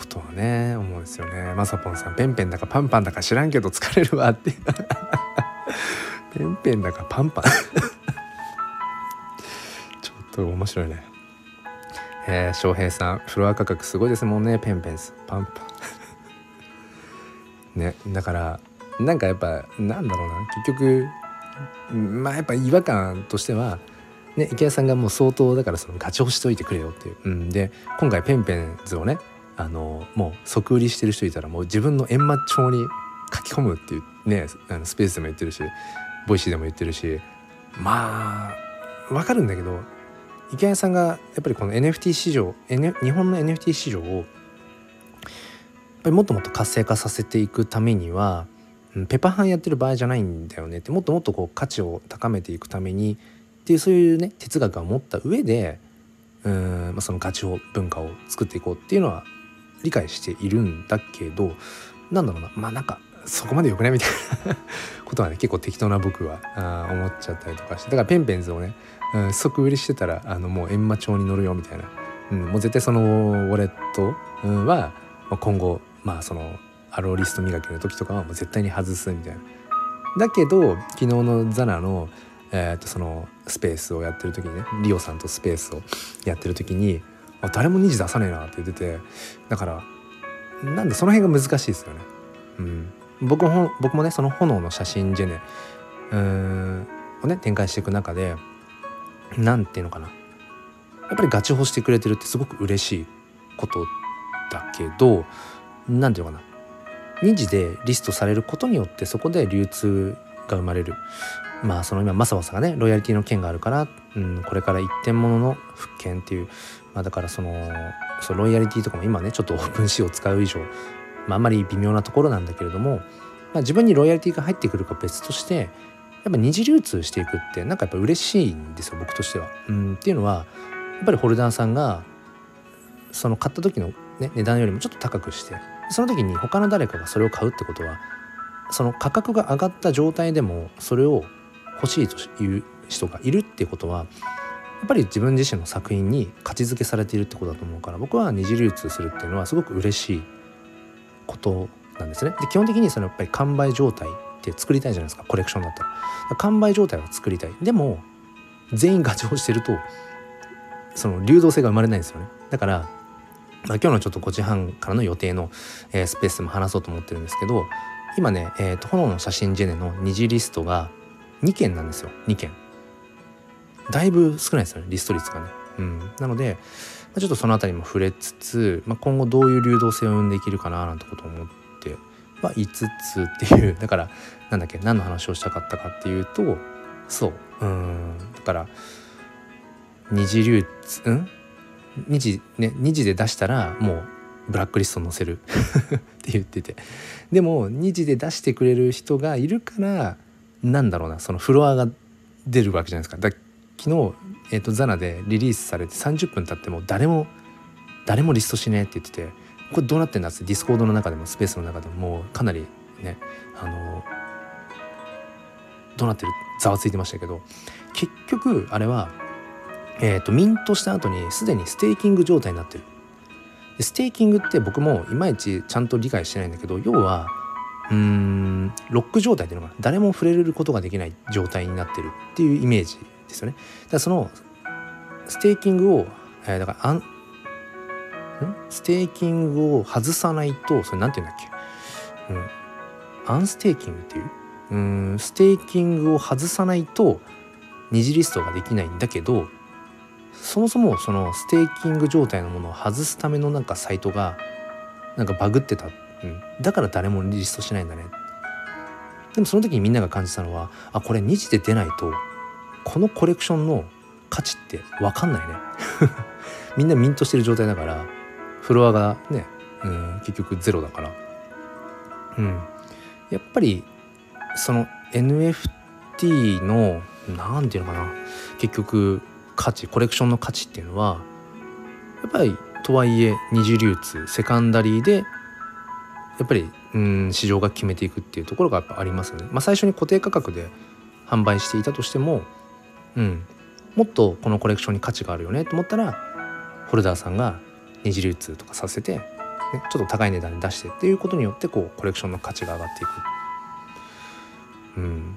ことはね思うんですよね。まさぽんさんペンペンだかパンパンだか知らんけど疲れるわって。[laughs] ペンペンだかパンパン。[laughs] ちょっと面白いね。えー、翔平さんフロア価格すごいですもんね。ペンペンスパンパン。ねだからなんかやっぱなんだろうな。結局まあやっぱ違和感としてはね池谷さんがもう相当だからそのガチ押しといてくれよっていう、うん、で今回ペンペンズをねあのもう即売りしてる人いたらもう自分の閻魔帳に書き込むっていうねあのスペースでも言ってるし Voicy でも言ってるしまあわかるんだけど池谷さんがやっぱりこの NFT 市場、N、日本の NFT 市場をやっぱりもっともっと活性化させていくためにはペパハンやってる場合じゃないんだよねってもっともっとこう価値を高めていくためにっていうそういうね哲学を持った上でうん、まあ、そのガチを文化を作っていこうっていうのは理解しているんだけどなんだろうなまあなんかそこまでよくないみたいな [laughs] ことはね結構適当な僕はあ思っちゃったりとかしてだからペンペンズをね、うん、即売りしてたらあのもう閻魔帳に乗るよみたいな、うん、もう絶対そのウォレット、うん、は今後まあそのアローリスト磨きの時とかはもう絶対に外すみたいな。だけど昨日のザナのえー、とそのスペースをやってる時にねリオさんとスペースをやってる時にあ誰も虹出さねえなって言っててだからなんでその辺が難しいですよね。うん、僕も僕もねその炎の写真ジェネうんをね展開していく中で何て言うのかなやっぱりガチホしてくれてるってすごく嬉しいことだけど何て言うのかな2次でリストされることによってそこで流通が生まれるまあその今マサマサがねロイヤリティの件があるから、うん、これから一点物の復権っていう、まあ、だからそのそのロイヤリティとかも今ねちょっとオープンシーを使う以上、まあ、あんまり微妙なところなんだけれども、まあ、自分にロイヤリティが入ってくるか別としてやっぱ二次流通していくってなんかやっぱ嬉しいんですよ僕としては。うん、っていうのはやっぱりホルダーさんがその買った時の、ね、値段よりもちょっと高くしてその時に他の誰かがそれを買うってことはその価格が上がった状態でもそれを欲しいという人がいるっていうことはやっぱり自分自身の作品に価値づけされているってことだと思うから僕は二次流通するっていうのはすごく嬉しいことなんですね。で基本的にそのやっぱり完売状態って作りたいじゃないですかコレクションだったら。完売状態を作りたい。でも全員ガチをしてるとその流動性が生まれないんですよね。だから、まあ、今日のちょっと5時半からの予定の、えー、スペースも話そうと思ってるんですけど今ね、えー、炎の写真ジェネの二次リストが2件なんですよ。2件。だいぶ少ないですよねリスト率がね。うん。なので、まあ、ちょっとその辺りも触れつつ、まあ、今後どういう流動性を生んでいけるかななんてことを思ってはいつつっていう [laughs] だからなんだっけ何の話をしたかったかっていうとそう。うん。だから二次流通ん？二次ね二次で出したらもうブラックリスト載せる [laughs] って言っててでも2次で出してくれる人がいるからなんだろうなそのフロアが出るわけじゃないですか。だ昨日、えーと、 XANA でリリースされて30分経っても誰も誰もリストしねえって言っててこれどうなってんだって Discord の中でもスペースの中でももうかなりねあのどうなってるざわついてましたけど結局あれは、えーとミントした後にすでにステーキング状態になってる。でステーキングって僕もいまいちちゃんと理解してないんだけど要はうーんロック状態っていうのかな。誰も触れることができない状態になってるっていうイメージですよね。だからそのステーキングを、えー、だからあんステーキングを外さないとそれなんて言うんだっけ、うん、アンステーキングっていう？うんステーキングを外さないと二次リストができないんだけどそもそもそのステーキング状態のものを外すためのなんかサイトがなんかバグってた、うん、だから誰もリストしないんだね。でもその時にみんなが感じたのはあこれ2次で出ないとこのコレクションの価値って分かんないね。[laughs] みんなミントしてる状態だからフロアがね、うん、結局ゼロだから。うん。やっぱりその NFT の何て言うのかな。結局価値コレクションの価値っていうのはやっぱりとはいえ二次流通セカンダリーでやっぱりうん市場が決めていくっていうところがやっぱありますよね。まあ、最初に固定価格で販売していたとしても、うん、もっとこのコレクションに価値があるよねと思ったらホルダーさんが二次流通とかさせて、ね、ちょっと高い値段に出してっていうことによってこうコレクションの価値が上がっていく。うん、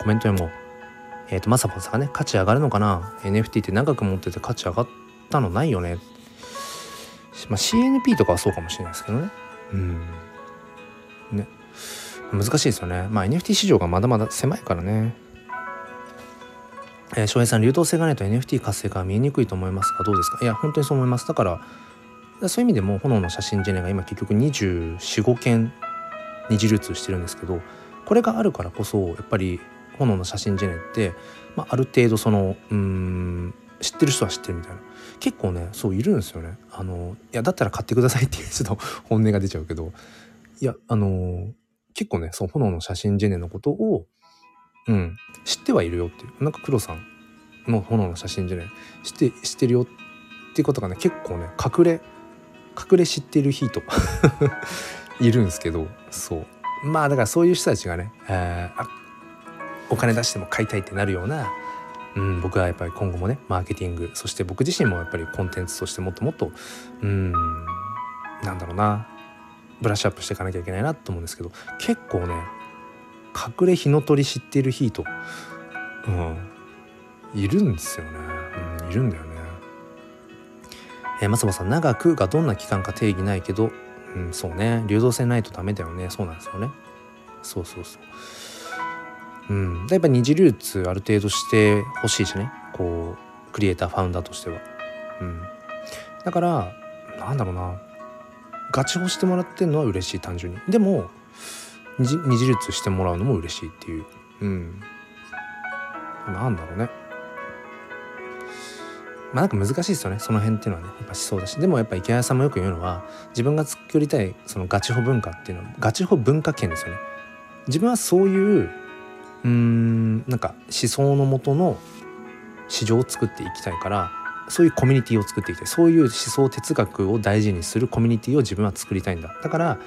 コメントでもえっ、ー、とまさぽんさんがね価値上がるのかな？NFT って長く持ってて価値上がったのないよね？まあ、CNP とかはそうかもしれないですけどね。うん。ね。難しいですよね。まあ NFT 市場がまだまだ狭いからね。えー、翔平さん流動性がないと NFT 活性化は見えにくいと思いますがどうですか？いや本当にそう思います。だからそういう意味でも炎の写真ジェネが今結局245件二次流通してるんですけどこれがあるからこそやっぱり炎の写真ジェネって、まあ、ある程度そのうん知ってる人は知ってるみたいな。結構ねそういるんですよね。あのいやだったら買ってくださいっていうちょっと [laughs] 本音が出ちゃうけど。いやあの結構ねそう炎の写真ジェネのことをうん知ってはいるよっていう。なんか黒さんの炎の写真ジェネ知って知ってるよっていうことがね結構ね隠れ隠れ知ってる人 [laughs] いるんですけどそう。まあだからそういう人たちがね、えー、お金出しても買いたいってなるようなうん、僕はやっぱり今後もねマーケティングそして僕自身もやっぱりコンテンツとしてもっともっとうんなんだろうなブラッシュアップしていかなきゃいけないなと思うんですけど結構ね隠れ火の鳥知ってるヒート、うん、いるんですよね、うん、いるんだよね。えー、松本さん長くがどんな期間か定義ないけど、うん、そうね流動性ないとダメだよねそうなんですよね。そうそうそう。うん、やっぱ二次流通ある程度してほしいしね。こうクリエイターファウンダーとしては、うん、だからなんだろうな。ガチホしてもらってるのは嬉しい単純に。でも二次流通してもらうのも嬉しいっていう。うん。なんだろうね。まあなんか難しいですよね。その辺っていうのはね。やっぱ思想だし。でもやっぱ池谷さんもよく言うのは自分が作りたいそのガチホ文化っていうのはガチホ文化圏ですよね。自分はそういううんなんか思想のもとの市場を作っていきたいからそういうコミュニティを作っていきたい。そういう思想哲学を大事にするコミュニティを自分は作りたいんだ。だから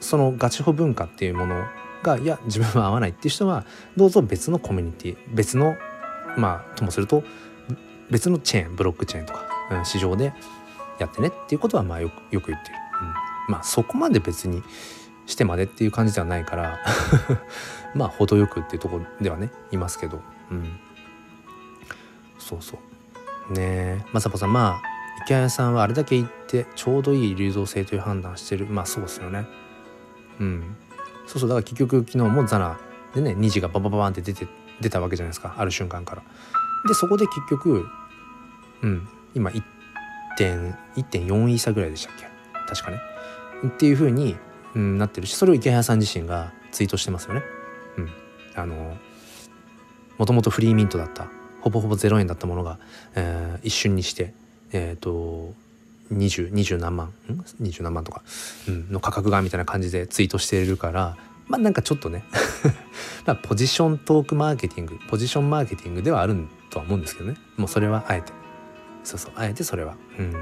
そのガチホ文化っていうものがいや自分は合わないっていう人はどうぞ別のコミュニティ別のまあともすると別のチェーンブロックチェーンとか、うん、市場でやってねっていうことはまあよくよく言ってる、うん、まあそこまで別にしてまでっていう感じではないから。まあ程よくっていうとこではねいますけど。うん。そうそう。ねえ。まさぽさんまあ池谷さんはあれだけ言ってちょうどいい流動性という判断してる。まあそうですよね。うん。そうそう。だから結局昨日もザナでね虹がババババンって出て出たわけじゃないですか。ある瞬間から。でそこで結局うん。今1.4イーサぐらいでしたっけ？確かね。っていうふうに、なってるしそれを池谷さん自身がツイートしてますよね。あのもともとフリーミントだったほぼほぼ0円だったものが、えー、一瞬にしてえっ、ー、と 20, 20何万ん？20何万とか、うん、の価格がみたいな感じでツイートしているからまあなんかちょっとね [laughs] まあポジショントークマーケティングポジションマーケティングではあるとは思うんですけどね。もうそれはあえて。そうそうあえてそれは。うん。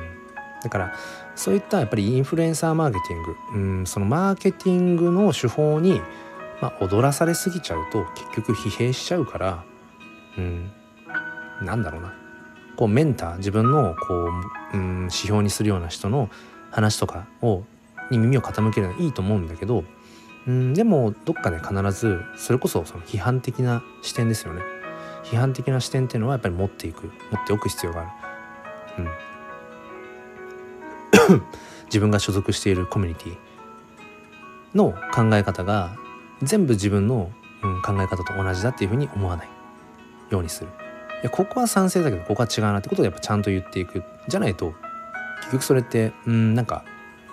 だからそういったやっぱりインフルエンサーマーケティング、うん、そのマーケティングの手法にまあ、踊らされすぎちゃうと結局疲弊しちゃうからうんなんだろうな。こうメンター自分のこう、うん、指標にするような人の話とかをに耳を傾けるのはいいと思うんだけど、うん、でもどっかで必ずそれこそその批判的な視点ですよね。批判的な視点っていうのはやっぱり持っていく。持っておく必要がある、うん、[coughs] 自分が所属しているコミュニティの考え方が全部自分の、うん、考え方と同じだっていうふうに思わないようにする。いやここは賛成だけどここは違うなってことをやっぱちゃんと言っていくじゃないと結局それってうんなんか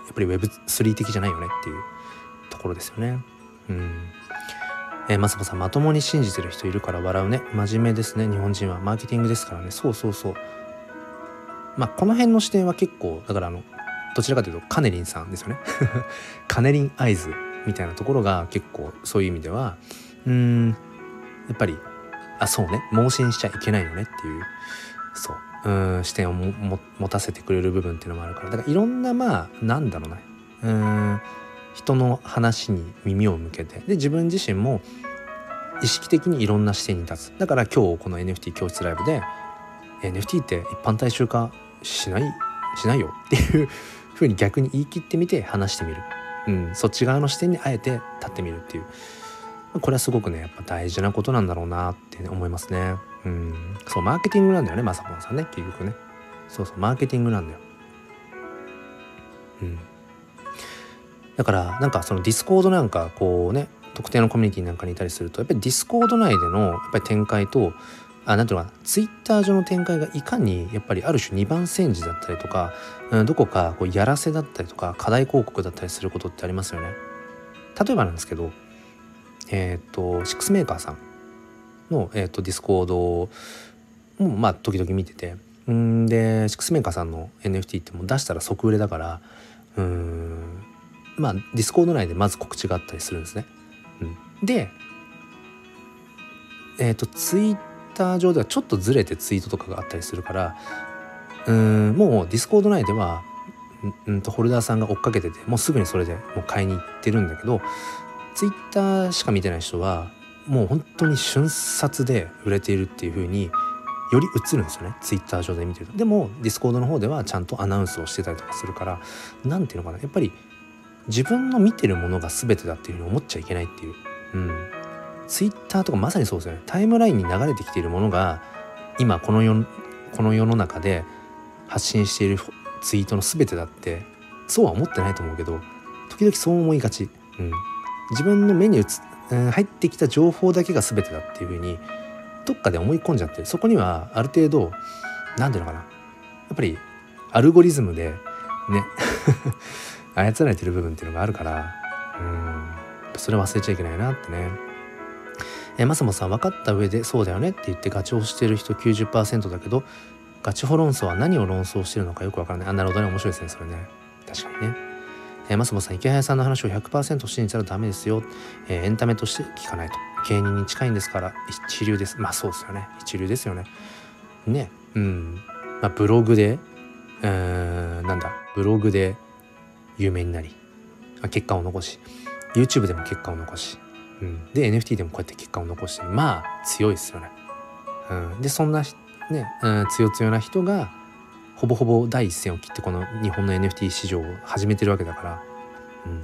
やっぱり Web3 的じゃないよねっていうところですよね。うん。えー、まさこさんまともに信じてる人いるから笑うね。真面目ですね。日本人はマーケティングですからね。そうそうそう。まあこの辺の視点は結構だからあのどちらかというとカネリンさんですよね。[laughs] カネリンアイズ。みたいなところが結構そういう意味ではうんやっぱりあそうね。盲信しちゃいけないよねっていうそううん視点をも持たせてくれる部分っていうのもあるから。だからいろんなまあなんだろうな。うん人の話に耳を向けて。で自分自身も意識的にいろんな視点に立つ。だから今日この NFT 教室ライブで NFT って一般大衆化しないしないよっていうふうに逆に言い切ってみて話してみる、うん、そっち側の視点にあえて立ってみるっていう。これはすごくねやっぱ大事なことなんだろうなって思いますね。うん。そうマーケティングなんだよねまさぽんさんね結局ね。そうそうマーケティングなんだよ。うん。だからなんかそのディスコードなんかこうね特定のコミュニティなんかにいたりするとやっぱりディスコード内でのやっぱり展開とあなんていうのかなツイッター上の展開がいかにやっぱりある種二番煎じだったりとか、うん、どこかこうやらせだったりとか誇大広告だったりすることってありますよね。例えばなんですけどえっ、とシックスメーカーさんの、えーと、ディスコードもまあ時々見ててんでシックスメーカーさんの NFT ってもう出したら即売れだからうんまあディスコード内でまず告知があったりするんですね。うん、でえっ、ー、とツイッター上ではちょっとずれてツイートとかがあったりするからうんもうディスコード内ではうんとホルダーさんが追っかけててもうすぐにそれでもう買いに行ってるんだけどツイッターしか見てない人はもう本当に瞬殺で売れているっていう風により映るんですよねツイッター上で見てると。でもディスコードの方ではちゃんとアナウンスをしてたりとかするから何ていうのかなやっぱり自分の見てるものが全てだっていうふうに思っちゃいけないっていう、うん、ツイッターとかまさにそうですよね。タイムラインに流れてきているものが今この世この世の中で発信しているツイートの全てだってそうは思ってないと思うけど時々そう思いがち、うん、自分の目に映、うん、入ってきた情報だけが全てだっていうふうにどっかで思い込んじゃってそこにはある程度何ていうのかな。やっぱりアルゴリズムでね [laughs] 操られてる部分っていうのがあるからうん。それ忘れちゃいけないなってね。えマサモさん分かった上でそうだよねって言ってガチをしてる人90%だけどガチホ論争は何を論争してるのかよくわからない。あなるほどね。面白いですねそれね。確かにね。えマスモさん池早さんの話を100%信じたらダメですよ、えー、エンタメとして聞かないと。芸人に近いんですから一流です。まあそうですよね。一流ですよね。ね。うん。まあブログでうーんなんだ。ブログで有名になり結果を残し。YouTube でも結果を残し、うん、で NFT でもこうやって結果を残してまあ強いですよね。うん、でそんなね、うん、強強な人がほぼほぼ第一線を切ってこの日本の NFT 市場を始めてるわけだから、うん、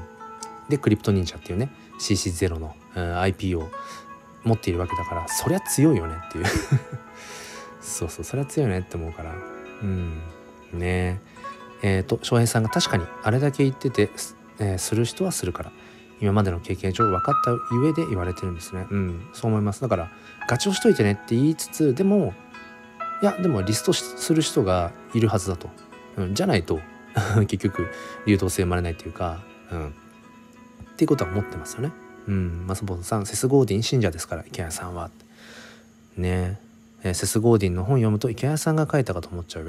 でクリプト忍者っていうね CC0 の、うん、IP を持っているわけだからそりゃ強いよねっていう。[laughs] そうそうそりゃ強いよねって思うから。うん。ね。えっ、ー、と翔平さんが確かにあれだけ言ってて、えー、する人はするから。今までの経験上分かった上で言われてるんですね。うん。そう思います。だからガチをしといてねって言いつつでもいやでもリストする人がいるはずだと、うん、じゃないと [laughs] 結局流動性生まれないっていうか、うん、っていうことは思ってますよね。うん、マスボンさんセスゴーディン信者ですから池谷さんは。ね。えセスゴーディンの本読むと池谷さんが書いたかと思っちゃう。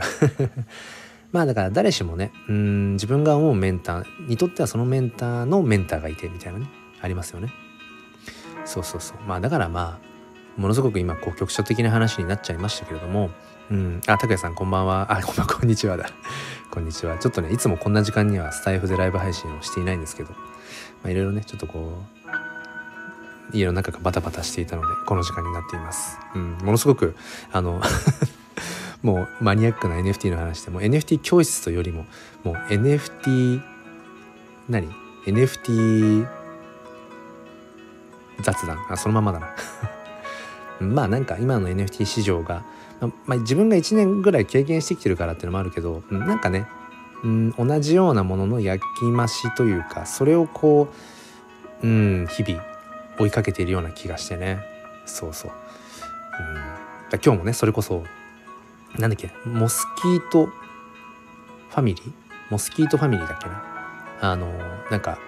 まあだから誰しもねうん自分が思うメンターにとってはそのメンターのメンターがいてみたいなねありますよね。そうそうそう。まあだからまあものすごく今こう局所的な話になっちゃいましたけれどもうん。あ拓也さんこんばんは。あこんばん [laughs] こんにちはだ。こんにちは。ちょっとねいつもこんな時間にはスタイフでライブ配信をしていないんですけどまあいろいろねちょっとこう家の中がバタバタしていたのでこの時間になっています。うん、ものすごくあの [laughs] もうマニアックな NFT の話でも NFT 教室というよりももう NFT 何？NFT 雑談？あそのままだな。[laughs] まあなんか今の NFT 市場が、まあ、自分が1年ぐらい経験してきてるからっていうのもあるけどなんかね、うん、同じようなものの焼き増しというかそれをこう、うん、日々追いかけているような気がしてね。そうそう、うん、今日もねそれこそなんだっけ？モスキートファミリー？モスキートファミリーだっけな？あのなんか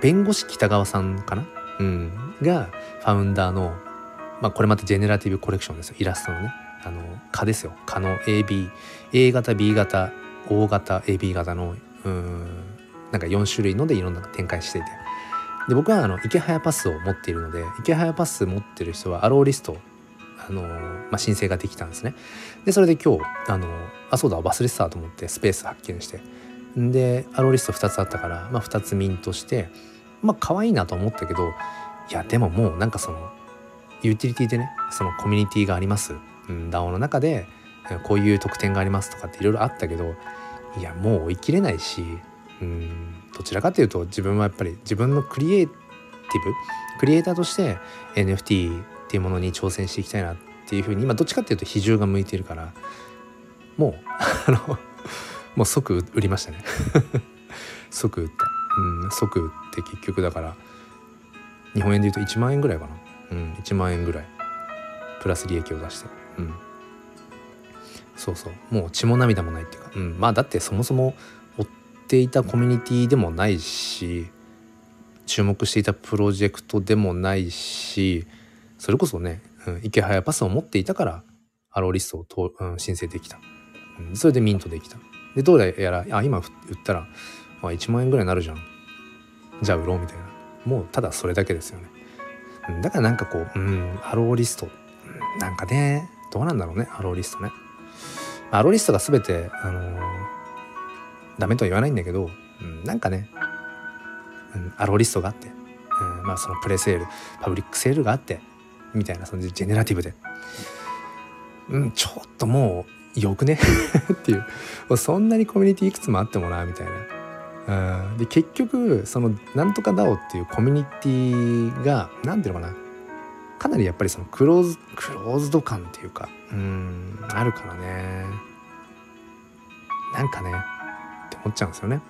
弁護士北川さんかな？うん。がファウンダーのまあこれまたジェネラティブコレクションですよ。イラストのね。あの蚊ですよ。蚊の AB A 型 B 型 O 型 AB 型のうんなんか4種類のでいろんな展開していて。で僕はあの池早パスを持っているので池早パス持ってる人はアローリストあの、まあ、申請ができたんですね。でそれで今日あのあそうだ忘れてたと思ってスペース発見してでアローリスト2つあったから、まあ、2つミントしてまあ可愛いなと思ったけどいやでももうなんかそのユーティリティでねそのコミュニティがあります、うん、DAO の中でこういう特典がありますとかっていろいろあったけどいやもう追い切れないしうんどちらかというと自分はやっぱり自分のクリエイティブクリエイターとして NFT っていうものに挑戦していきたいなっていうふうに今どっちかっていうと比重が向いてるからもうあのもう即売りましたね。[laughs] 即売った。うん即売って結局だから日本円で言うと1万円ぐらいかな。うん1万円ぐらい。プラス利益を出して。うん。そうそう。もう血も涙もないっていうか、うん、まあだってそもそも追っていたコミュニティでもないし注目していたプロジェクトでもないしそれこそね、うん、池早パスを持っていたからアローリストをと、うん、申請できた、うん、それでミントできた。でどうやらあ今売ったらあ1万円ぐらいになるじゃん。じゃあ売ろうみたいな。もうただそれだけですよね、うん、だからなんかこう、うん、アローリスト、なんかねどうなんだろうねアローリストね。アローリストが全てあのー、ダメとは言わないんだけど、うん、なんかね、うん、アローリストがあって、うん、まあそのプレセールパブリックセールがあってみたいなそのジェネラティブで、うん、ちょっともうよくね？[laughs] っていう。そんなにコミュニティいくつもあってもなみたいな。うん、で結局そのなんとか DAO っていうコミュニティが何ていうのかな。かなりやっぱりそのクローズクローズド感っていうかうんあるからね。なんかねって思っちゃうんですよね。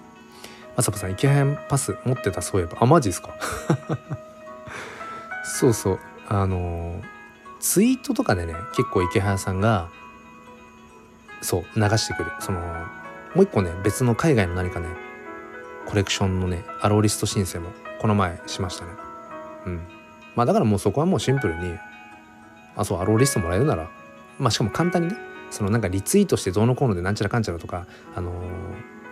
まさこさん池原パス持ってたそういえば。あマジですか？[laughs] そうそう。あのツイートとかでね結構池原さんがそう流してくる。そのもう一個ね別の海外の何かねコレクションのねアローリスト申請もこの前しましたね。うん。まあだからもうそこはもうシンプルにあそうアローリストもらえるならまあしかも簡単にねそのなんかリツイートしてどうのこうのでなんちゃらかんちゃらとかあの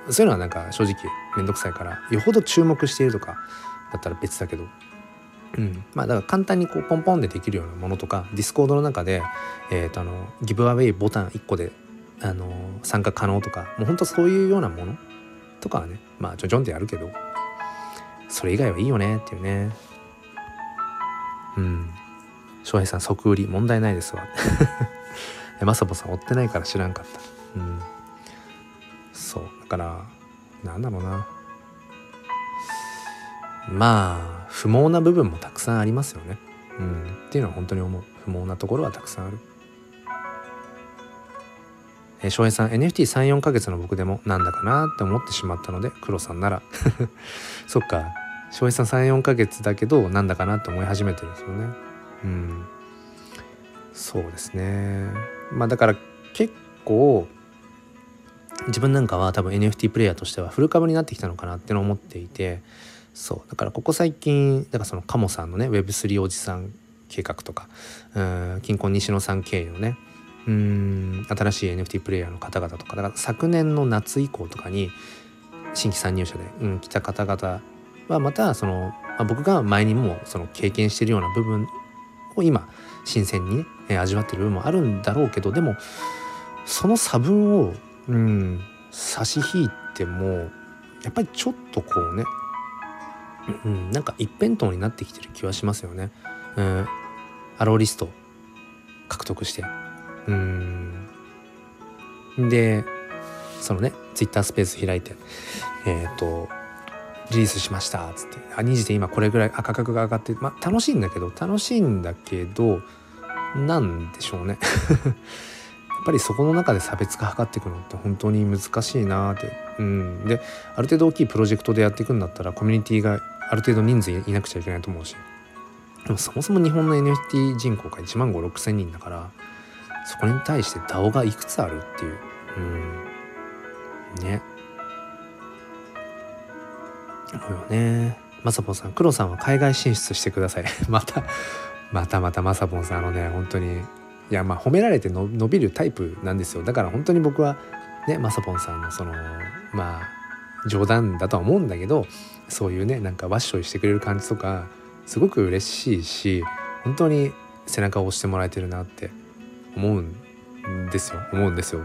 ー、そういうのはなんか正直めんどくさいからよほど注目しているとかだったら別だけどうん、まあだから簡単にこうポンポンでできるようなものとかディスコードの中で、えー、とあのギブアウェイボタン1個であの参加可能とかもうほんとそういうようなものとかはねまあちょちょんってやるけどそれ以外はいいよねっていうね。うん。翔平さん即売り問題ないですわ。まさぼさん追ってないから知らんかった。うん。そう。だからなんだろうな。まあ不毛な部分もたくさんありますよね。うん、っていうのは本当に思う不毛なところはたくさんある。えー、翔平さん NFT34 ヶ月の僕でもなんだかなって思ってしまったので黒さんなら [laughs] そっか翔平さん34ヶ月だけどなんだかなって思い始めてるんですよね。うんそうですねまあだから結構自分なんかは多分 NFT プレイヤーとしてはフル株になってきたのかなってのを思っていてそう。だからここ最近だからそのカモさんのね Web3 おじさん計画とかうん金婚西野さん経由のねうん新しい NFT プレイヤーの方々とかだから昨年の夏以降とかに新規参入者で、うん、来た方々はまたその、まあ、僕が前にもその経験してるような部分を今新鮮にね、え味わってる部分もあるんだろうけどでもその差分を、うん、差し引いてもやっぱりちょっとこうねうん、なんか一辺倒になってきてる気はしますよね。うん、アローリスト。獲得して。うん。でそのねツイッタースペース開いてえっ、ー、とリリースしましたつって。あ2時で今これぐらいあ価格が上がってまあ楽しいんだけど楽しいんだけどなんでしょうね。[laughs] やっぱりそこの中で差別化図っていくのって本当に難しいなって、うん、である程度大きいプロジェクトでやっていくんだったらコミュニティがある程度人数いなくちゃいけないと思うし。でもそもそも日本の NFT 人口が1万5 6千人だからそこに対して DAO がいくつあるっていう。うん。ね。思うよね。まさぽんさん黒さんは海外進出してください。[laughs] またまたまたまさぽんさんあのね本当に。いやまあ褒められての伸びるタイプなんですよ。だから本当に僕はねまさぽんさんのそのまあ冗談だとは思うんだけどそういうねなんかわっしょいしてくれる感じとかすごく嬉しいし本当に背中を押してもらえてるなって思うんですよ。思うんですよ。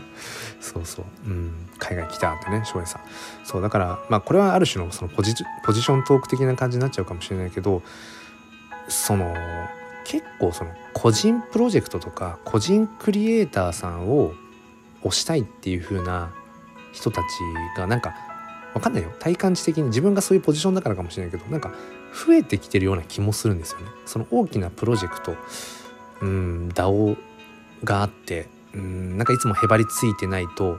[laughs] そうそう、うん、海外来たってね翔平さん。そうだからまあこれはある種のそのポジポジショントーク的な感じになっちゃうかもしれないけどその結構その個人プロジェクトとか個人クリエイターさんを推したいっていう風な人たちがなんかわかんないよ体感値的に自分がそういうポジションだからかもしれないけどなんか増えてきてるような気もするんですよね。その大きなプロジェクトうん DAO があってうんなんかいつもへばりついてないと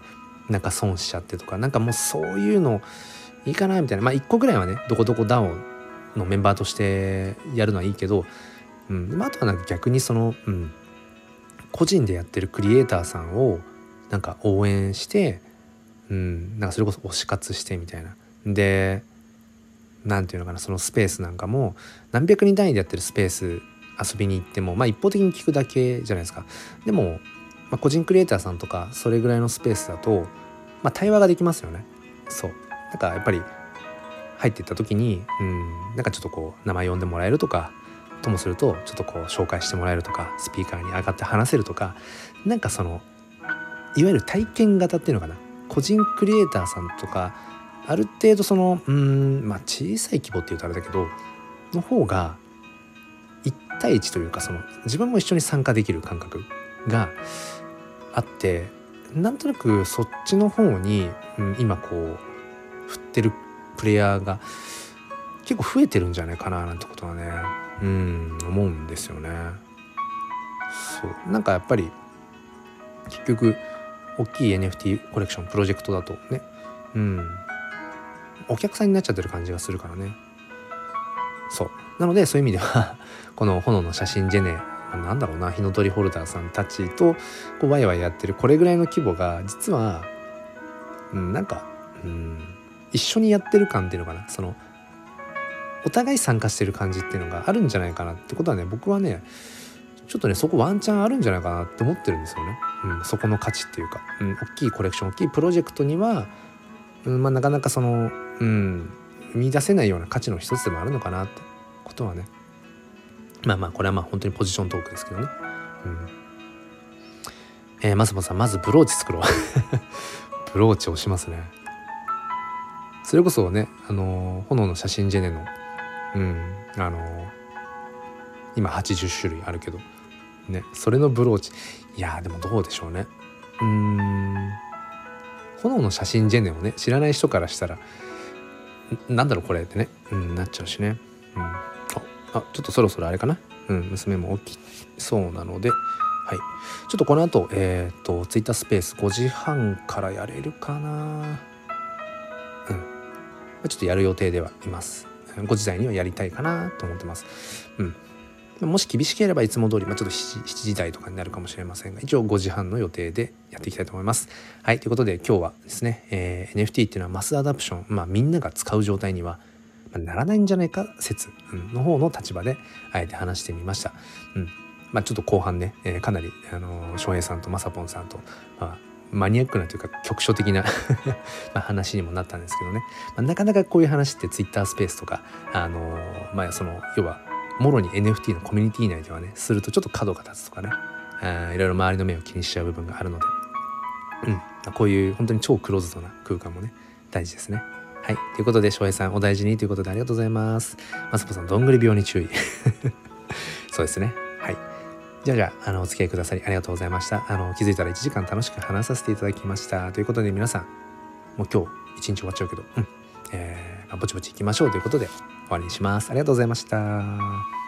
なんか損しちゃってとかなんかもうそういうのいいかなみたいなまあ1個ぐらいはねどこどこ DAO のメンバーとしてやるのはいいけど、うんまあ、あとはなんか逆にその、うん、個人でやってるクリエイターさんをなんか応援して、うん、なんかそれこそ推し活してみたいな。で何て言うのかなそのスペースなんかも何百人単位でやってるスペース遊びに行ってもまあ一方的に聞くだけじゃないですか。でも、まあ、個人クリエイターさんとかそれぐらいのスペースだと、まあ、対話ができますよね。そうなんかやっぱり入っていった時にうんなんかちょっとこう名前呼んでもらえるとかともするとちょっとこう紹介してもらえるとかスピーカーに上がって話せるとかなんかそのいわゆる体験型っていうのかな個人クリエイターさんとかある程度そのうんまあ小さい規模っていうとあれだけどの方が1対1というかその自分も一緒に参加できる感覚があってなんとなくそっちの方に、うん、今こう振ってるプレイヤーが結構増えてるんじゃないかななんてことはねうん思うんですよね。そうなんかやっぱり結局大きい NFT コレクションプロジェクトだとね。うん。お客さんになっちゃってる感じがするからね。そう。なのでそういう意味では [laughs] この炎の写真ジェネなんだろうな火の鳥ホルダーさんたちとこうワイワイやってるこれぐらいの規模が実は、うん、なんか、うん、一緒にやってる感っていうのかな。そのお互い参加してる感じっていうのがあるんじゃないかなってことはね僕はねちょっとねそこワンチャンあるんじゃないかなって思ってるんですよね、うん、そこの価値っていうか、うん、大きいコレクション大きいプロジェクトには、うんまあ、なかなかその、うん、見出せないような価値の一つでもあるのかなってことはね。まあまあこれはまあ本当にポジショントークですけどね。うん。えー、まさまさんまずブローチ作ろう。[laughs] ブローチ押しますね。それこそねあのー、炎の写真ジェネのうんあのー、今80種類あるけどねそれのブローチ。いやでもどうでしょうね。うん。炎の写真ジェネをね知らない人からしたらなんだろうこれってね、うん、なっちゃうしね、うん、あちょっとそろそろあれかな。うん娘も起きそうなので。はい。ちょっとこの後えっ、とツイッタースペース5時半からやれるかな。うん。ちょっとやる予定ではいます。5時台にはやりたいかなと思ってます。うん。もし厳しければいつも通り、まあ、ちょっと 7, 7時台とかになるかもしれませんが一応5時半の予定でやっていきたいと思います。はいということで今日はですね、えー、NFT っていうのはマスアダプション、まあ、みんなが使う状態にはならないんじゃないか説の方の立場であえて話してみました。うんまあ、ちょっと後半ね、えー、かなりあの翔平さんとまさぽんさんと、まあ、マニアックなというか局所的な [laughs] ま話にもなったんですけどね、まあ、なかなかこういう話ってツイッタースペースとかあのー、まあその要はもろに NFT のコミュニティ内ではねするとちょっと角が立つとかねあいろいろ周りの目を気にしちゃう部分があるので、うん、こういう本当に超クローズドな空間もね大事ですね。はい。ということで、翔平さん、お大事にということでありがとうございます。マスポさん、どんぐり病に注意。[laughs] そうですね。はい。じゃあじゃあ、あの、お付き合いくださりありがとうございまし。た。あの、気づいたら1時間楽しく話させていただきました。ということで、皆さん、もう今日、一日終わっちゃうけど、うん。えー、ぼちぼち行きましょうということで、終わりにします。ありがとうございました。